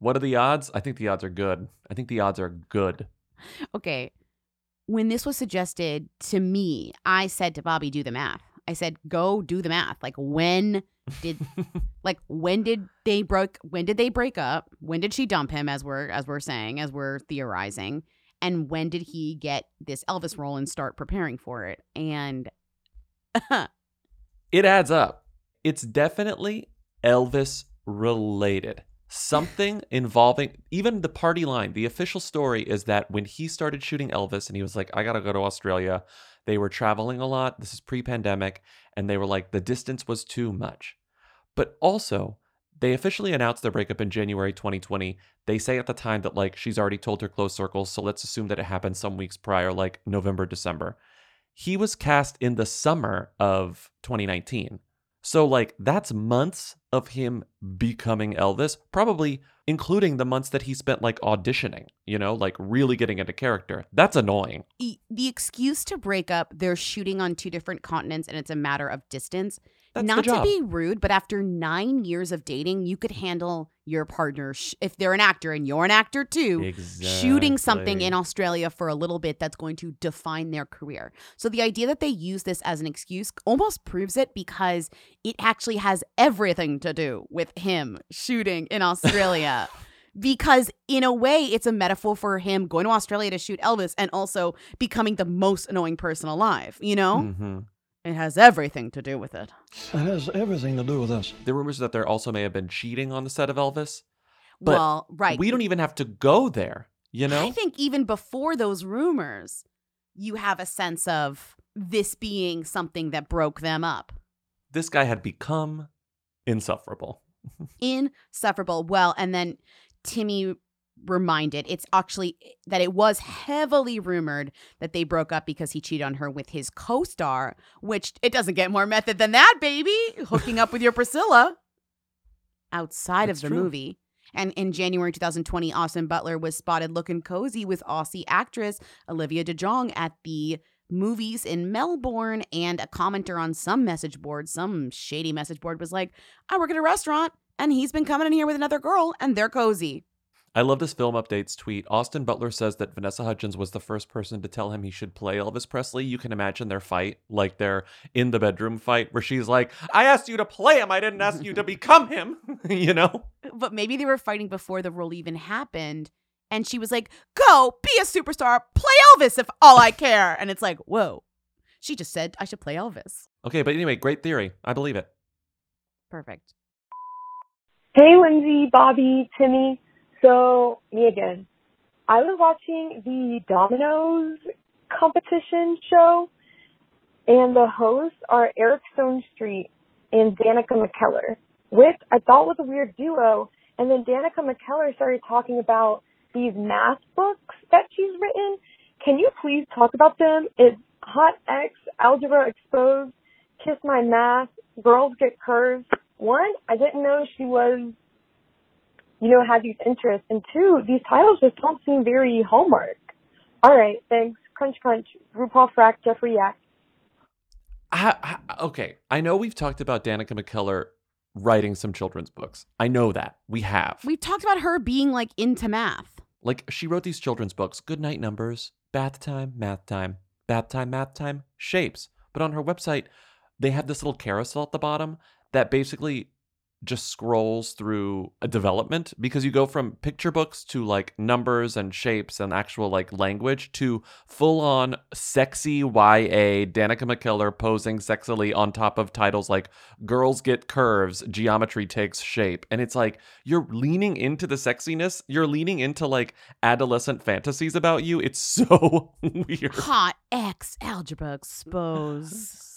What are the odds? I think the odds are good. I think the odds are good. Okay. When this was suggested to me, I said to Bobby, do the math. I said, go do the math. Like when did like when did they broke when did they break up? When did she dump him as we're as we're saying, as we're theorizing? And when did he get this Elvis role and start preparing for it? And It adds up. It's definitely Elvis related. Something involving even the party line. The official story is that when he started shooting Elvis and he was like, I got to go to Australia, they were traveling a lot. This is pre pandemic. And they were like, the distance was too much. But also, they officially announced their breakup in January 2020. They say at the time that like she's already told her close circles, so let's assume that it happened some weeks prior, like November, December. He was cast in the summer of 2019. So like that's months of him becoming Elvis, probably including the months that he spent like auditioning, you know, like really getting into character. That's annoying. the excuse to break up, they're shooting on two different continents and it's a matter of distance. That's Not to be rude, but after nine years of dating, you could handle your partner, sh- if they're an actor and you're an actor too, shooting something in Australia for a little bit that's going to define their career. So the idea that they use this as an excuse almost proves it because it actually has everything to do with him shooting in Australia. Because in a way, it's a metaphor for him going to Australia to shoot Elvis and also becoming the most annoying person alive. You know, Mhm. It has everything to do with it. It has everything to do with us. The rumors that there also may have been cheating on the set of Elvis. But well, right. we don't even have to go there, you know? I think even before those rumors, you have a sense of this being something that broke them up. this guy had become insufferable. Insufferable. Well, and then Timmy reminded it's actually eh, that it was heavily rumored that they broke up because he cheated on her with his co-star, which it doesn't get more method than that, baby. Hooking up with your Priscilla outside It's of the true. movie. And in January 2020, Austin Butler was spotted looking cozy with Aussie actress Olivia DeJonge at the movies in Melbourne. And a commenter on some message board, some shady message board, was like, oh, I work at a restaurant and he's been coming in here with another girl and they're cozy. I love this film updates tweet. Austin Butler says that Vanessa Hudgens was the first person to tell him he should play Elvis Presley. You can imagine their fight, like their in the bedroom fight, where she's like, I asked you to play him. I didn't ask you to become him. you know? But maybe they were fighting before the role even happened. And she was like, Go be a superstar, play Elvis if all I care. And it's like, Whoa. She just said I should play Elvis. Okay, but anyway, great theory. I believe it. Perfect. Hey, Lindsay, Bobby, Timmy. So, me again. I was watching the Dominoes competition show, and the hosts are Eric Stone Street and Danica McKellar, which I thought was a weird duo. And then Danica McKellar started talking about these math books that she's written. Can you please talk about them? It's Hot X, Algebra Exposed, Kiss My Math, Girls Get Curves. One, I didn't know she was you know, had these interests. And two, these titles just don't seem very Hallmark. All right, thanks. Crunch, crunch. RuPaul Frack, Jeffrey Yak. I, I- okay, I know we've talked about Danica McKellar writing some children's books. I know that. We have. We've talked about her being like into math. Like, she wrote these children's books Good Night Numbers, Bath Time, Math Time, Bath Time, Math Time, Shapes. But on her website, they have this little carousel at the bottom that basically just scrolls through a development because you go from picture books to like numbers and shapes and actual like language to full on sexy YA Danica McKellar posing sexily on top of titles like Girls Get Curves, Geometry Takes Shape. And it's like you're leaning into the sexiness, you're leaning into like adolescent fantasies about you. It's so weird. Hot X algebra exposed.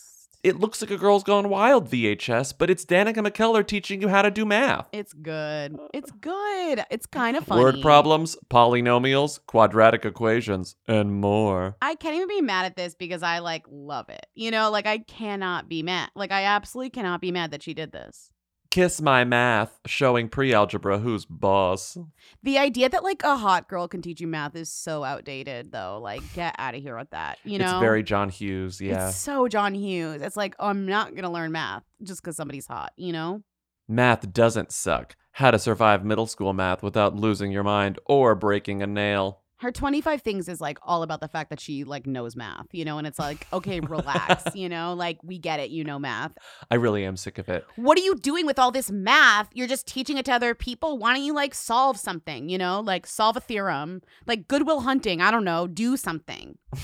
It looks like a Girls Gone Wild VHS, but it's Danica McKellar teaching you how to do math. It's good. Uh. It's good. It's kind of funny. Word problems, polynomials, quadratic equations, and more. I can't even be mad at this because I like love it. You know, like I cannot be mad. Like I absolutely cannot be mad that she did this. Kiss My Math, showing pre algebra who's boss. The idea that like a hot girl can teach you math is so outdated though. Like get out of here with that. You know? It's very John Hughes, yeah. It's so John Hughes. It's like, oh, I'm not going to learn math just because somebody's hot, you know? Math doesn't suck. How to survive middle school math without losing your mind or breaking a nail. Her 25 things is like all about the fact that she like knows math, you know? And it's like, okay, relax, you know? Like we get it, you know math. I really am sick of it. What are you doing with all this math? You're just teaching it to other people. Why don't you like solve something, you know? Like solve a theorem. Like Goodwill Hunting, I don't know, do something.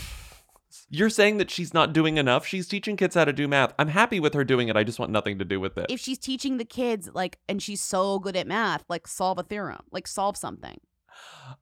You're saying that she's not doing enough? She's teaching kids how to do math. I'm happy with her doing it. I just want nothing to do with it. If she's teaching the kids like and she's so good at math, like solve a theorem, like solve something.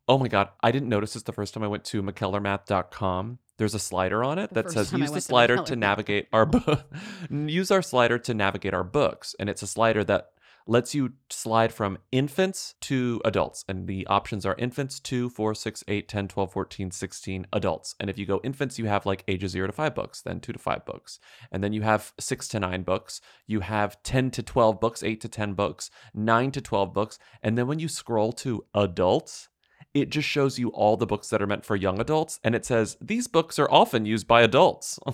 Oh my god, I didn't notice this the first time I went to mckellarmath.com. There's a slider on it The that says use the went to slider to navigate our book. use our slider to navigate our books, and it's a slider that lets you slide from infants to adults and the options are infants 2 4 6 8 10 12 14 16 adults. And if you go infants you have like ages 0 to 5 books then 2 to 5 books. And then you have 6 to 9 books. You have 10 to 12 books 8 to 10 books 9 to 12 books. And then when you scroll to adults it just shows you all the books that are meant for young adults and it says these books are often used by adults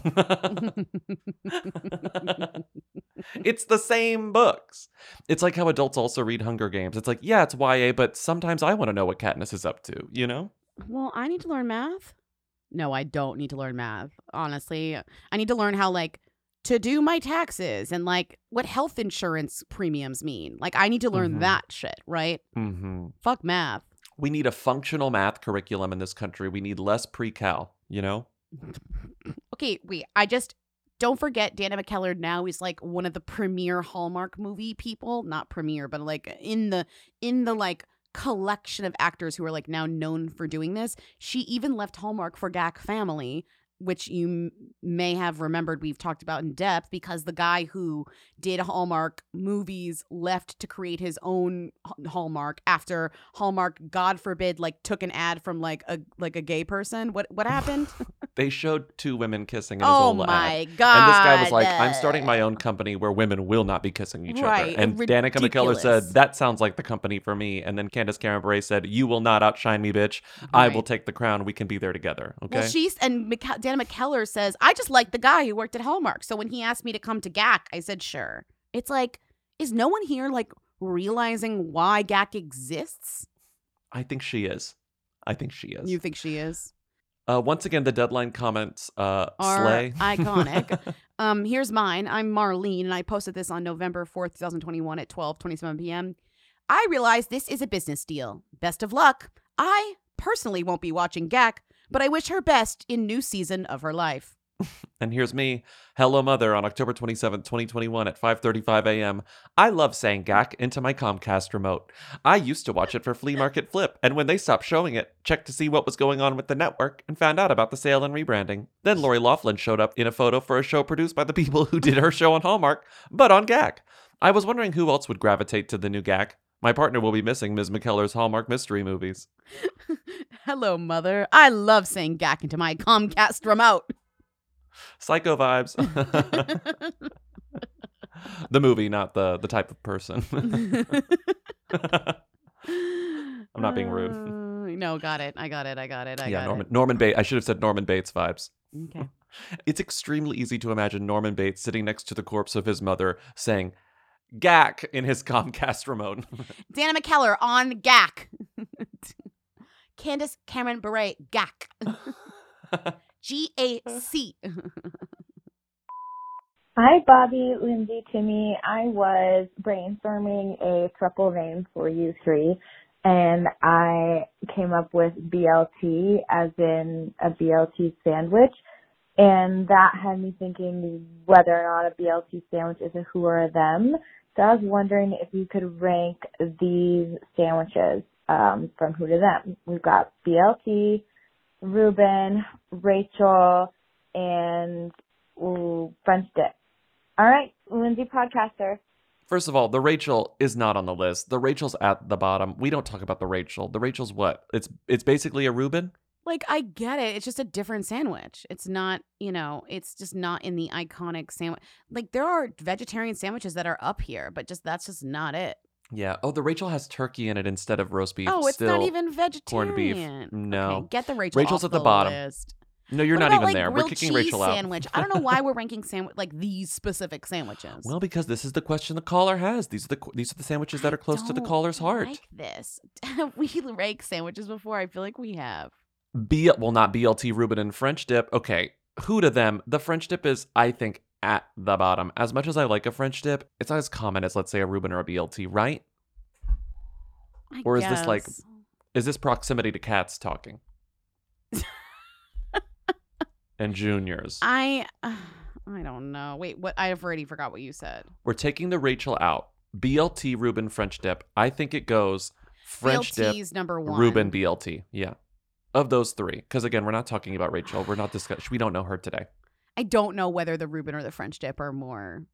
it's the same books it's like how adults also read hunger games it's like yeah it's ya but sometimes i want to know what katniss is up to you know Well, I need to learn math. No, I don't need to learn math. Honestly, I need to learn how like to do my taxes and like what health insurance premiums mean. Like I need to learn Mhm. that shit, right? mm-hmm. Fuck math. We need a functional math curriculum in this country we need less pre-cal you know Okay, wait. I just don't forget Dana McKellar now is like one of the premier Hallmark movie people, not premier, but like in the in the like collection of actors who are like now known for doing this. She even left Hallmark for GAC Family, which you m- may have remembered we've talked about in depth because the guy who did Hallmark movies left to create his own Hallmark after Hallmark god forbid like took an ad from like a like a gay person. What what happened? they showed two women kissing in his Oh old my ad. And this guy was like, I'm starting my own company where women will not be kissing each Right, other. And Danica McKellar said, That sounds like the company for me. And then Candace Cameron Bure said, You will not outshine me, bitch. I will take the crown. We can be there together. Okay. Well, she's and Dana McKellar says, I just like the guy who worked at Hallmark. So when he asked me to come to GAC, I said, sure. It's like, is no one here like realizing why GAC exists? I think she is. I think she is. You think she is? Uh, once again, the deadline comments uh, Are slay. iconic. um, here's mine. I'm Marlene, and I posted this on November 4th, 2021 at 12 27 p.m. I realize this is a business deal. Best of luck. I personally won't be watching GAC, but I wish her best in new season of her life. And here's me, Hello Mother, on October 27th, 2021 at 5:35 a.m. I love saying "gack" into my Comcast remote. I used to watch it for Flea Market Flip, and when they stopped showing it, checked to see what was going on with the network and found out about the sale and rebranding. Then Lori Loughlin showed up in a photo for a show produced by the people who did her show on Hallmark, but on GAC. I was wondering who else would gravitate to the new GAC. My partner will be missing Ms. McKellar's Hallmark mystery movies. Hello, mother. I love saying gack into my Comcast remote. Psycho vibes. the movie, not the the type of person. I'm not being rude. Uh, no, got it. I got it. I got it. I yeah, got Norman it. Norman Bates. I should have said Norman Bates vibes. Okay. It's extremely easy to imagine Norman Bates sitting next to the corpse of his mother saying "gack" in his Comcast remote. Dana McKellar on GAC. Candace Cameron Bure, GAC. G A C. Hi, Bobby, Lindsay, Timmy. I was brainstorming a triple name for you three, and I came up with BLT as in a BLT sandwich. And that had me thinking whether or not a BLT sandwich is a who or a them. So I was wondering if you could rank these sandwiches um, from who to them. We've got BLT, Reuben, Rachel, and ooh, French dip. All right, Lindsay podcaster. First of all, the Rachel is not on the list. The Rachel's at the bottom. We don't talk about the Rachel. The Rachel's what? It's it's basically a Reuben. Like, I get it. It's just a different sandwich. It's not, you know, it's just not in the iconic sandwich. Like, there are vegetarian sandwiches that are up here, but just that's just not it. Yeah. Oh, the Rachel has turkey in it instead of roast beef. oh, it's not Still even corned beef. vegetarian. No. Okay, get the Rachel Rachel's at the, the bottom. list. No, you're What not about, even like, there. We're kicking Rachel out. sandwich. I don't know why we're ranking sandwich like these specific sandwiches. Well, because this is the question the caller has. These are the these are the sandwiches that are close to the caller's heart. like this. we rank sandwiches before. I feel like we have. B well, not BLT, Reuben, and French dip. Okay, who to them? The French dip is, I think, at the bottom. As much as I like a French dip, it's not as common as, let's say, a Reuben or a BLT, right? I or is this like, is this proximity to cats talking? and juniors. I I don't know. Wait, what? I've already forgot what you said. We're taking the Rachel out. BLT, Reuben, French dip. I think it goes French dip, BLT's number one. Reuben, BLT. Yeah. Of those three. Because again, we're not talking about Rachel. We're not discussing, we don't know her today. I don't know whether the Reuben or the French dip are more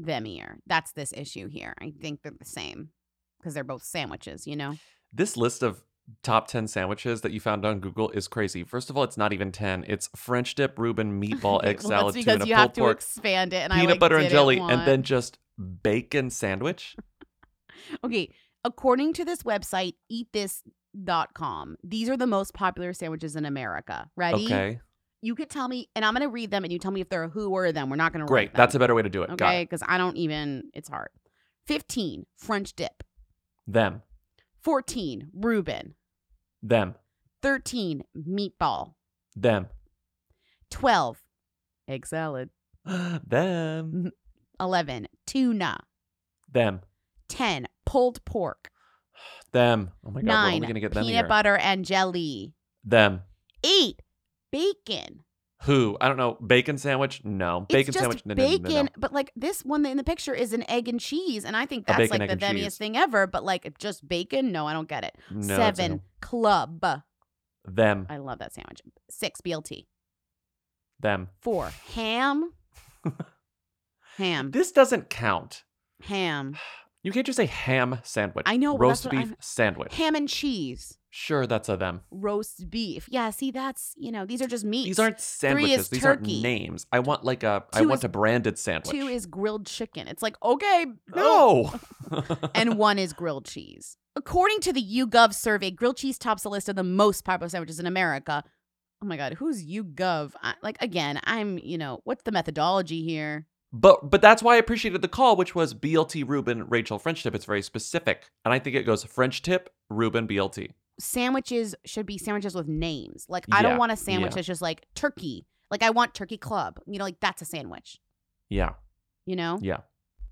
themier. That's this issue here. I think they're the same because they're both sandwiches. You know. This list of top 10 sandwiches that you found on Google is crazy. First of all, it's not even 10. It's French dip, Reuben, meatball, egg Well, salad, because tuna, you have to pork, expand it, and I peanut like, butter and jelly, want- and then just bacon sandwich. Okay, according to this website, eatthis.com, these are the most popular sandwiches in America. Ready? Okay. You could tell me, and I'm going to read them, and you tell me if they're a who or a them. We're not going to Great. That's a better way to do it. Got Okay, it. because I don't even, it's hard. 15, French dip. Them. 14, Reuben. Them. 13, meatball. Them. 12, egg salad. Them. 11, tuna. Them. 10, pulled pork. Them. Oh my God. Where are we going to get them peanut here? butter and jelly. Them. 8, bacon. Who? I don't know. Bacon sandwich? No. It's Bacon just sandwich? No, no, no, no, no. bacon, but like this one in the picture is an egg and cheese, and I think that's bacon, like the cheese. thing ever. But like just bacon, no, I don't get it. Seven club, Them. I love that sandwich. Six BLT. Them. Four ham, ham, This doesn't count. ham, You can't just say ham sandwich. I know, but Roast that's what beef I'm- sandwich. ham and cheese, Sure, that's a them. roast beef. Yeah, see, that's you know these are just meats. These aren't sandwiches. These turkey. aren't names. I want like a. I Two want is- a branded sandwich. Two is grilled chicken. It's like okay, no. and one is grilled cheese. According to the YouGov survey, grilled cheese tops the list of the most popular sandwiches in America. Oh my god, who's you gov? I, like again, I'm, you know, what's the methodology here? But but that's why I appreciated the call, which was BLT Reuben Rachel French dip. It's very specific, and I think it goes French dip Reuben BLT. Sandwiches should be sandwiches with names. Like I don't want a sandwich yeah. that's just like turkey. Like I want turkey club. You know, like that's a sandwich. Yeah, You know, yeah.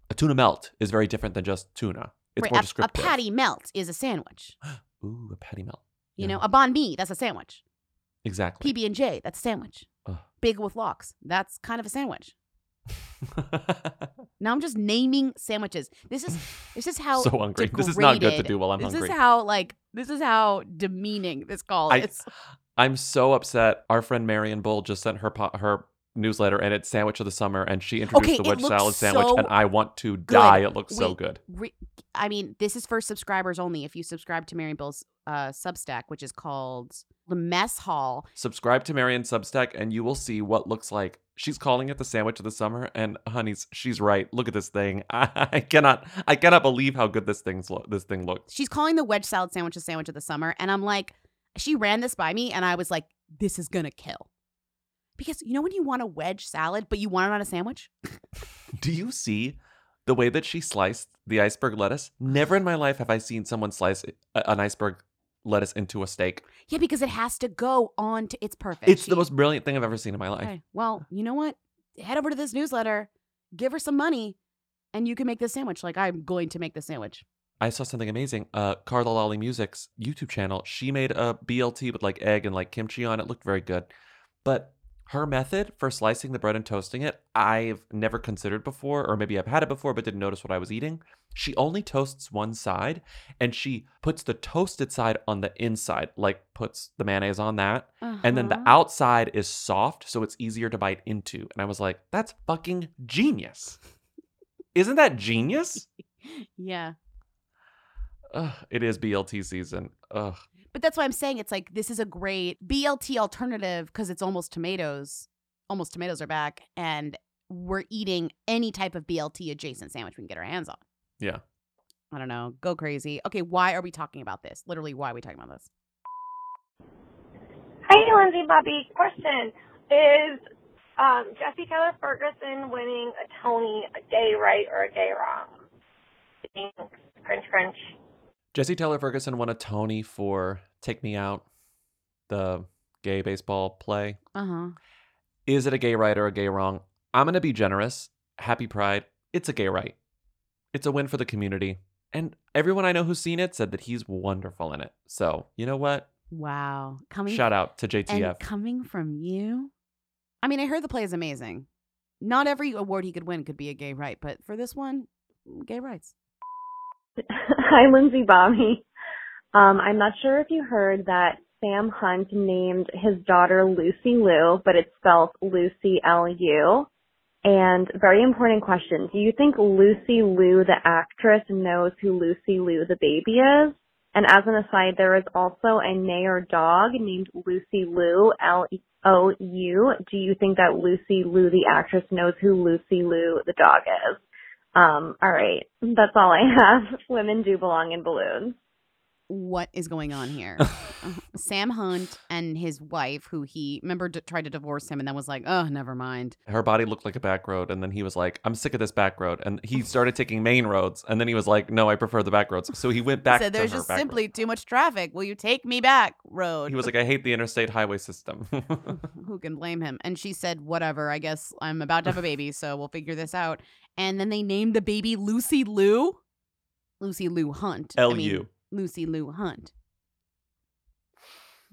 A tuna melt is very different than just tuna. It's Right, more a, a descriptive. patty melt is a sandwich. Ooh, a patty melt. You know, a banh mi that's a sandwich. Exactly. PB and J that's a sandwich. Ugh. Big with lox that's kind of a sandwich. Now I'm just naming sandwiches. This is this is how So hungry. This is not good to do while I'm this hungry. This is how like this is how demeaning this call I, is. I'm so upset. Our friend Marian Bull just sent her po- her newsletter, and it's sandwich of the summer, and she introduced Okay, the wedge salad sandwich, so and I want to die. It looks so good. re- I mean, this is for subscribers only. If you subscribe to Marian Bull's uh, Substack, which is called the Mess Hall, Subscribe to Marion Substack, and you will see what looks like. She's calling it the sandwich of the summer, and honeys, she's right. Look at this thing. I, cannot, I cannot believe how good this thing's lo- this thing looks. she's calling the wedge salad sandwich a sandwich of the summer, and I'm like, she ran this by me, and I was like, this is gonna kill. Because you know when you want a wedge salad, but you want it on a sandwich? Do you see the way that she sliced the iceberg lettuce? Never in my life have I seen someone slice an iceberg lettuce into a steak. Yeah, because it has to go on to. It's perfect. It's the most brilliant thing I've ever seen in my life. Okay. Well, you know what? Head over to this newsletter, give her some money, and you can make this sandwich. Like I'm going to make this sandwich. I saw something amazing. Uh, Carla Lalli Music's YouTube channel. She made a BLT with like egg and like kimchi on it. Looked very good, but her method for slicing the bread and toasting it, I've never considered before, or maybe I've had it before but didn't notice what I was eating. She only toasts one side, and she puts the toasted side on the inside, like puts the mayonnaise on that, and then the Uh-huh. outside is soft, so it's easier to bite into. And I was like, that's fucking genius. Isn't that genius? Yeah. Ugh, it is BLT season. Ugh. But that's why I'm saying it's like this is a great BLT alternative because it's almost tomatoes. Almost tomatoes are back, and we're eating any type of BLT adjacent sandwich we can get our hands on. Yeah. I don't know. Go crazy. Okay, why are we talking about this? Literally, why are we talking about this? Hey, Lindsay Bobby. Question Is um, Jesse Tyler Ferguson winning a Tony a gay right or a gay wrong? Thanks. Crunch, crunch. Jesse Tyler Ferguson won a Tony for Take Me Out, the gay baseball play. Uh huh. Is it a gay right or a gay wrong? I'm going to be generous. Happy Pride. It's a gay right. It's a win for the community. And everyone I know who's seen it said that he's wonderful in it. So, you know what? Wow. Coming Shout out to JTF. And coming from you, I mean, I heard the play is amazing. Not every award he could win could be a gay right, but for this one, gay rights. Hi, Lindsay Bobby. Um, I'm not sure if you heard that Sam Hunt named his daughter Lucy Lou, but it's spelled Lucy L U. And very important question: Do you think Lucy Liu, the actress, knows who Lucy Lou, the baby, is? And as an aside, there is also a Mayor dog named Lucy Lou, L O U. Do you think that Lucy Liu, the actress, knows who Lucy Lou, the dog, is? Um, all right. That's all I have. Women do belong in balloons. What is going on here? Uh, Sam Hunt and his wife, who he remember d- tried to divorce him, and then was like, "Oh, never mind." Her body looked like a back road. And then he was like, I'm sick of this back road. And he started taking main roads. And then he was like, No, I prefer the back roads. So he went back Said to there's her just back road. simply too much traffic. Will you take me back, road? He was like, I hate the interstate highway system. Who can blame him? And she said, "Whatever. I guess I'm about to have a baby, so we'll figure this out." And then they named the baby Lucy Lou. Lucy Lou Hunt. I mean, L.U.. Lucy Lou Hunt.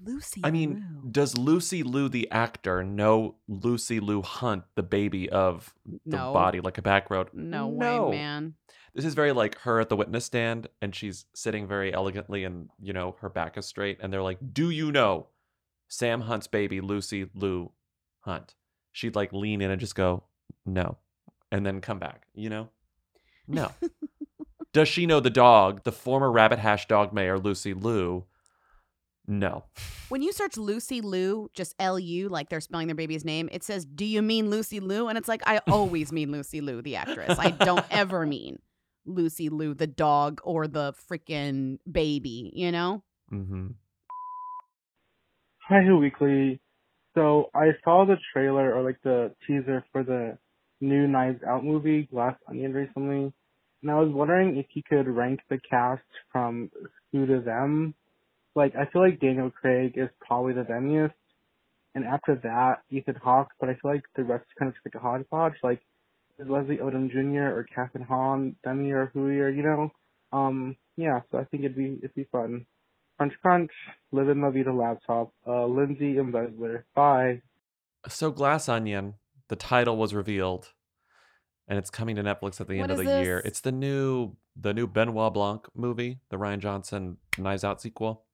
Lucy. I mean, does Lucy Liu the actor, know Lucy Lou Hunt, the baby of the No. body like a back road? No, No. way, man. This is very like her at the witness stand, and she's sitting very elegantly, and you know her back is straight, and they're like, "Do you know Sam Hunt's baby, Lucy Lou Hunt?" She'd like lean in and just go, "No," and then come back. You know, no. Does she know the dog, the former Rabbit Hash dog mayor, Lucy Lou? No. When you search Lucy Lou, just L U, like they're spelling their baby's name, it says, Do you mean Lucy Lou? And it's like, I always mean Lucy Liu, the actress. I don't ever mean Lucy Lou, the dog or the freaking baby, you know? Mm-hmm. Hi, Who Weekly. So I saw the trailer or like the teaser for the new Knives Out movie, Glass Onion, recently, and I was wondering if you could rank the cast from who to them. Like I feel like Daniel Craig is probably the themiest, and after that Ethan Hawke, but I feel like the rest kind of just like a hodgepodge. Like is Leslie Odom Jr. or Kathryn Hahn, Demi or Hui or you know, um yeah. So I think it'd be it'd be fun. Crunch crunch, live in La Vida laptop. Uh, Lindsay Embezzler. Bye. So Glass Onion, the title was revealed, and it's coming to Netflix at the What end of is the year. It's the new the new Benoit Blanc movie, the Rian Johnson Knives Out sequel.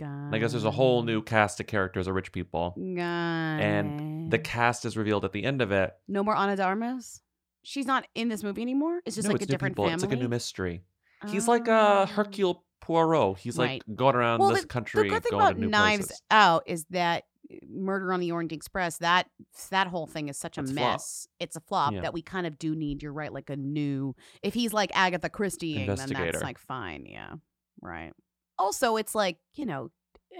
I guess there's a whole new cast of characters of rich people, and the cast is revealed at the end of it. No more Ana de Armas. She's not in this movie anymore. It's just no, like it's a different people. family. It's like a new mystery. He's like a Hercule Poirot. He's like going around well, this the, country, the good thing going about to new Knives places. Out is that uh, Murder on the Orient Express that that whole thing is such a It's a mess. It's a flop Yeah. that we kind of do need. You're right, like a new. If he's like Agatha Christie, then that's like fine. Yeah, right. Also, it's like you know.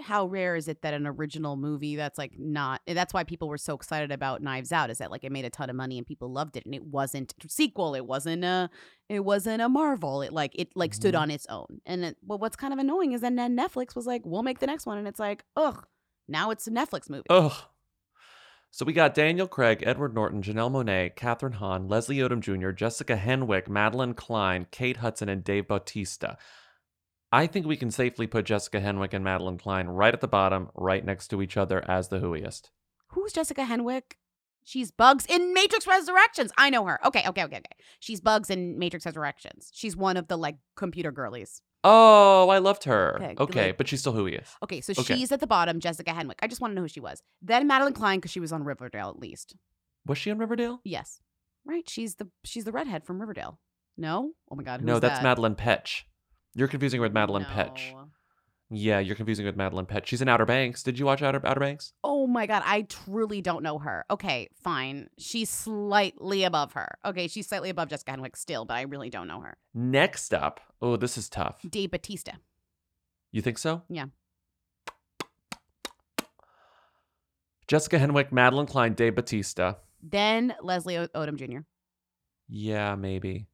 How rare is it that an original movie that's like not that's why people were so excited about Knives Out is that like it made a ton of money and people loved it and it wasn't a sequel it wasn't a it wasn't a Marvel it like it like stood Mhm. on its own and it, well what's kind of annoying is then Netflix was like we'll make the next one and it's like ugh now it's a Netflix movie Ugh. So we got Daniel Craig, Edward Norton, Janelle Monáe, Kathryn Hahn, Leslie Odom Jr., Jessica Henwick, Madelyn Cline, Kate Hudson, and Dave Bautista. I think we can safely put Jessica Henwick and Madelyn Cline right at the bottom, right next to each other as the Whoiest. who's Jessica Henwick she's Bugs in Matrix Resurrections I know her okay okay okay okay she's Bugs in Matrix Resurrections she's one of the like computer girlies Oh, I loved her. Okay, Okay, like- but she's still who he is. Okay, so Okay. she's at the bottom, Jessica Henwick. I just want to know who she was. Then Madelyn Cline because she was on Riverdale at least. Was she on Riverdale? Yes, right. She's the she's the redhead from Riverdale. No, oh my God, who's no, that's that? Madelyn Petsch. You're confusing her with Madelyn Petsch. Yeah, you're confusing with Madelyn Petsch. She's in Outer Banks. Did you watch Outer, Outer Banks? Oh my God, I truly don't know her. Okay, fine. She's slightly above her. Okay, she's slightly above Jessica Henwick still, but I really don't know her. Next up, oh, this is tough. Dave Batista. You think so? Yeah. Jessica Henwick, Madelyn Cline, Dave Batista. Then Leslie o- Odom Jr. Yeah, maybe.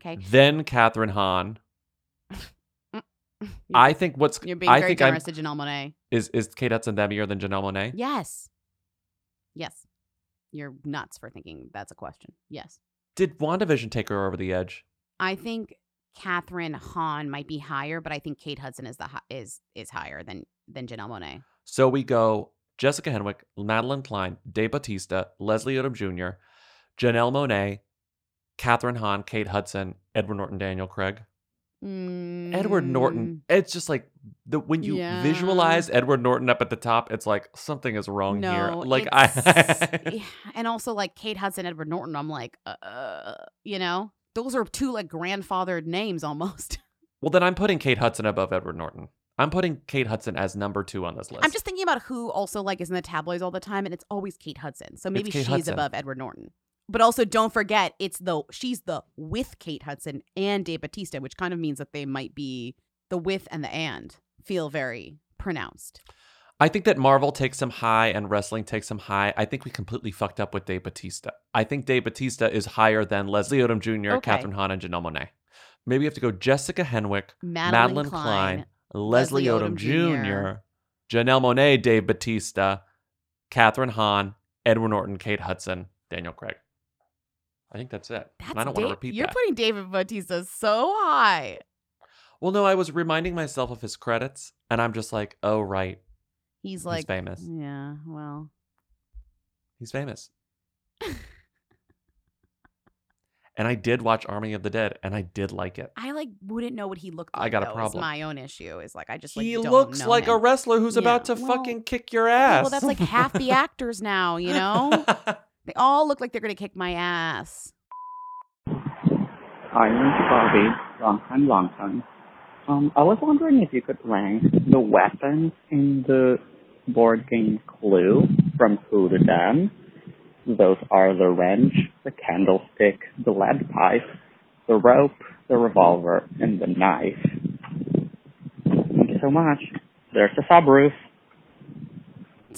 Okay. Then Kathryn Hahn. I think what's You're being I very think I'm, generous to Janelle Monáe. is is Kate Hudson demier than Janelle Monáe. Yes. Yes. You're nuts for thinking that's a question. Yes. Did WandaVision take her over the edge? I think Kathryn Hahn might be higher, but I think Kate Hudson is the is is higher than than Janelle Monáe. So we go Jessica Henwick, Madelyn Cline, Dave Batista, Leslie Odom Jr., Janelle Monáe, Kathryn Hahn, Kate Hudson, Edward Norton, Daniel Craig. Edward Norton. It's just like the when you Mm. Yeah. visualize Edward Norton up at the top, it's like something is wrong No, here. Like I and also like Kate Hudson, Edward Norton. I'm like, uh, you know, those are two like grandfathered names almost. Well, then I'm putting Kate Hudson above Edward Norton. I'm putting Kate Hudson as number two on this list. I'm just thinking about who also like is in the tabloids all the time, and it's always Kate Hudson. So maybe she's Hudson. above Edward Norton. But also, don't forget, it's the she's the with Kate Hudson and Dave Batista, which kind of means that they might be the with and the and feel very pronounced. I think that Marvel takes him high and wrestling takes him high. I think we completely fucked up with Dave Batista. I think Dave Batista is higher than Leslie Odom Jr., Okay. Kathryn Hahn, and Janelle Monáe. Maybe you have to go Jessica Henwick, Madelyn Cline, Cline, Leslie, Odom, Odom Jr., Janelle Monáe, Dave Batista, Kathryn Hahn, Edward Norton, Kate Hudson, Daniel Craig. I think that's it. and I don't want to repeat You're that. putting David Batista so high. well, no, I was reminding myself of his credits, and I'm just like, oh, right. He's like famous. Yeah, well, He's famous. and I did watch Army of the Dead, and I did like it. I like wouldn't know what he looked like. I got a though, is problem. my own issue is like I just like he looks like a wrestler who's Yeah, about to well, fucking kick your ass. Well, that's like half the actors now, you know. they all look like they're gonna kick my ass. Hi, Lindsay Bobby. Long time, long time. Um, I was wondering if you could rank the weapons in the board game Clue from Who to Them. Those are the wrench, the candlestick, the lead pipe, the rope, the revolver, and the knife. Thank you so much. There's the subroof.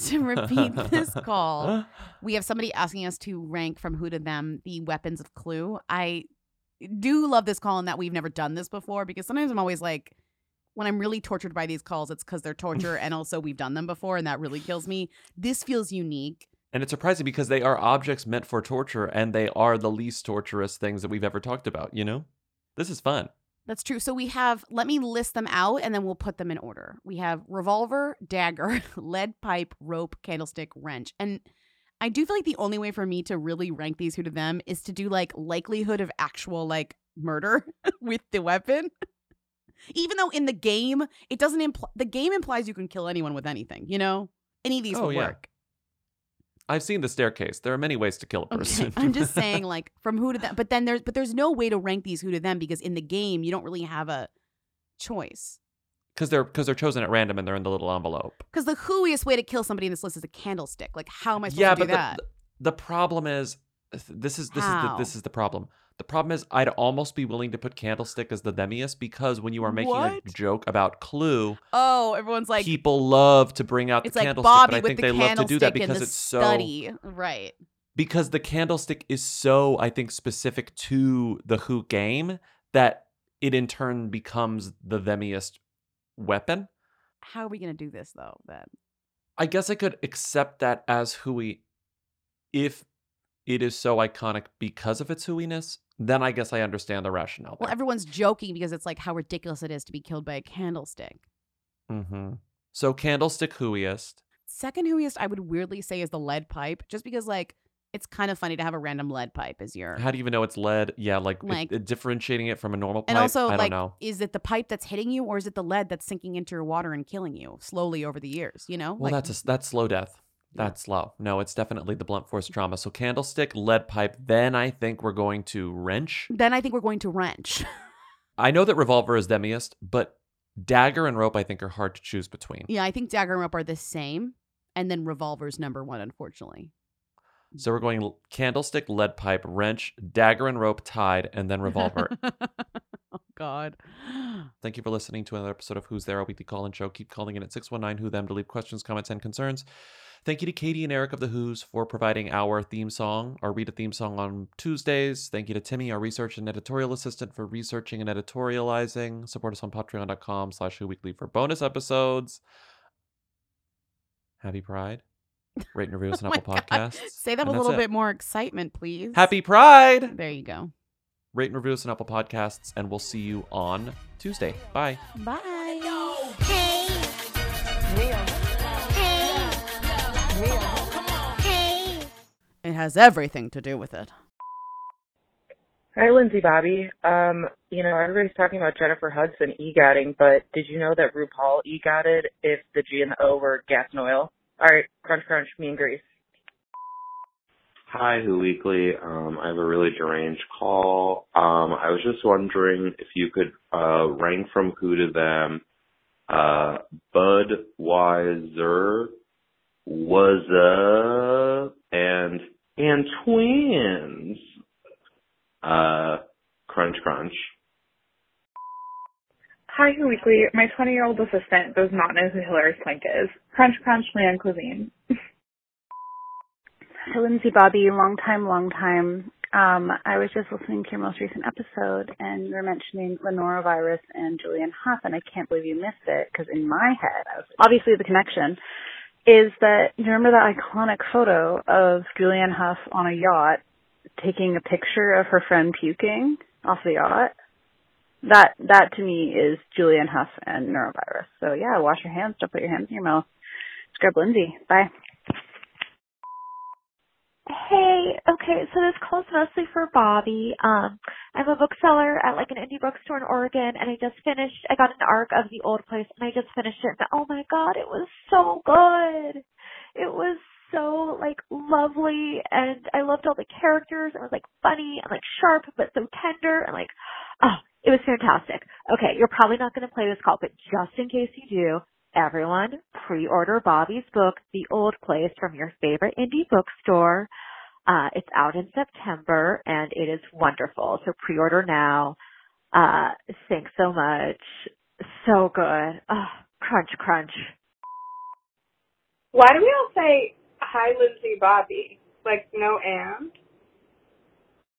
To repeat this call, we have somebody asking us to rank from who to them the weapons of Clue. I do love this call and that we've never done this before because sometimes I'm always like, when I'm really tortured by these calls, it's because they're torture and also we've done them before and that really kills me. This feels unique. And it's surprising because they are objects meant for torture and they are the least torturous things that we've ever talked about, you know? This is fun. That's true. So we have, let me list them out and then we'll put them in order. We have revolver, dagger, lead pipe, rope, candlestick, wrench. And I do feel like the only way for me to really rank these who to them is to do like likelihood of actual like murder with the weapon. Even though in the game, it doesn't imply, the game implies you can kill anyone with anything, you know? Any of these Oh, will yeah. work. I've seen the staircase. There are many ways to kill a person. Okay, I'm just saying, like from who to them. But then there's but there's no way to rank these who to them because in the game you don't really have a choice. Because they're because they're chosen at random and they're in the little envelope. Because the whoiest way to kill somebody in this list is a candlestick. Like how am I supposed yeah, to do but that? the the problem is this is this is the, this is the problem. The problem is I'd almost be willing to put Candlestick as the demiest because when you are making a joke about Clue, oh, everyone's like people love to bring out the like candlestick, Bobby but I with think the they love to do that because it's so study. Right. because the candlestick is so I think specific to the Who game that it in turn becomes the themiest weapon. How are we gonna do this though? Then I guess I could accept that as Hui if it is so iconic because of its Huiness, then I guess I understand the rationale well, there. everyone's joking because it's like how ridiculous it is to be killed by a candlestick. mm-hmm. So candlestick Whoiest. Second whoiest I would weirdly say is the lead pipe, just because like it's kind of funny to have a random lead pipe as your How do you even know it's lead? Yeah, like, Like- it- differentiating it from a normal pipe. And also, I don't like, know. is it the pipe that's hitting you, or is it the lead that's sinking into your water and killing you slowly over the years? You know, Well, like, that's a, that's slow death. That's slow. No, it's definitely the blunt force trauma. So candlestick, lead pipe. Then I think we're going to wrench. then I think we're going to wrench. I know that revolver is demiest, but dagger and rope I think are hard to choose between. yeah, I think dagger and rope are the same, and then revolver's number one, unfortunately. So we're going candlestick, lead pipe, wrench, dagger and rope tied, and then revolver. oh God. Thank you for listening to another episode of Who's There, a weekly call-in show. Keep calling in at 619 Who Them to leave questions, comments, and concerns. Thank you to Katie and Eric of the Who's for providing our theme song, our read a theme song on Tuesdays. Thank you to Timmy, our research and editorial assistant, for researching and editorializing. Support us on patreon.com slash Who Weekly for bonus episodes. Happy Pride. Rate and review us oh on Oh Apple God. Podcasts. Say that and with a little it. bit more excitement, please. Happy Pride! There you go. Rate and review us on Apple Podcasts, and we'll see you on Tuesday. Bye. Bye. It has everything to do with it. Hi, Lindsay Bobby. Um, you know, everybody's talking about Jennifer Hudson EGOTing, but did you know that RuPaul EGOTted if the G and the O were gas and oil? All right, crunch, crunch, me and Grease. Hi, Who Weekly. Um, I have a really deranged call. Um, I was just wondering if you could uh, rank from who to them. Uh, Budweiser, was up, and and twins. Uh, crunch, crunch. Hi, Who Weekly. My 20 year old assistant does not know who Hilary Swank is. Crunch, crunch, Leanne Cuisine. Hi, Lindsay Bobby, long time, long time. Um, I was just listening to your most recent episode, and you were mentioning Lenora Virus and Julianne Hough, and I can't believe you missed it because in my head, I was obviously the connection is that you remember that iconic photo of Julianne Hough on a yacht taking a picture of her friend puking off the yacht. That that to me is Julianne Hough and norovirus. So yeah, wash your hands, don't put your hands in your mouth. Scrub Lindsay. Bye. Hey, okay, so this call's mostly for Bobby. Um, I'm a bookseller at like an indie bookstore in Oregon, and I just finished. I got an arc of The Old Place, and I just finished it. And oh my god, it was so good! It was so like lovely, and I loved all the characters. It was like funny and like sharp, but so tender, and like oh, it was fantastic. Okay, you're probably not going to play this call, but just in case you do, everyone pre-order Bobby's book, The Old Place, from your favorite indie bookstore. Uh, it's out in September and it is wonderful. So pre-order now. Uh, thanks so much. So good. Oh, crunch, crunch. Why do we all say hi, Lindsay Bobby? Like no and?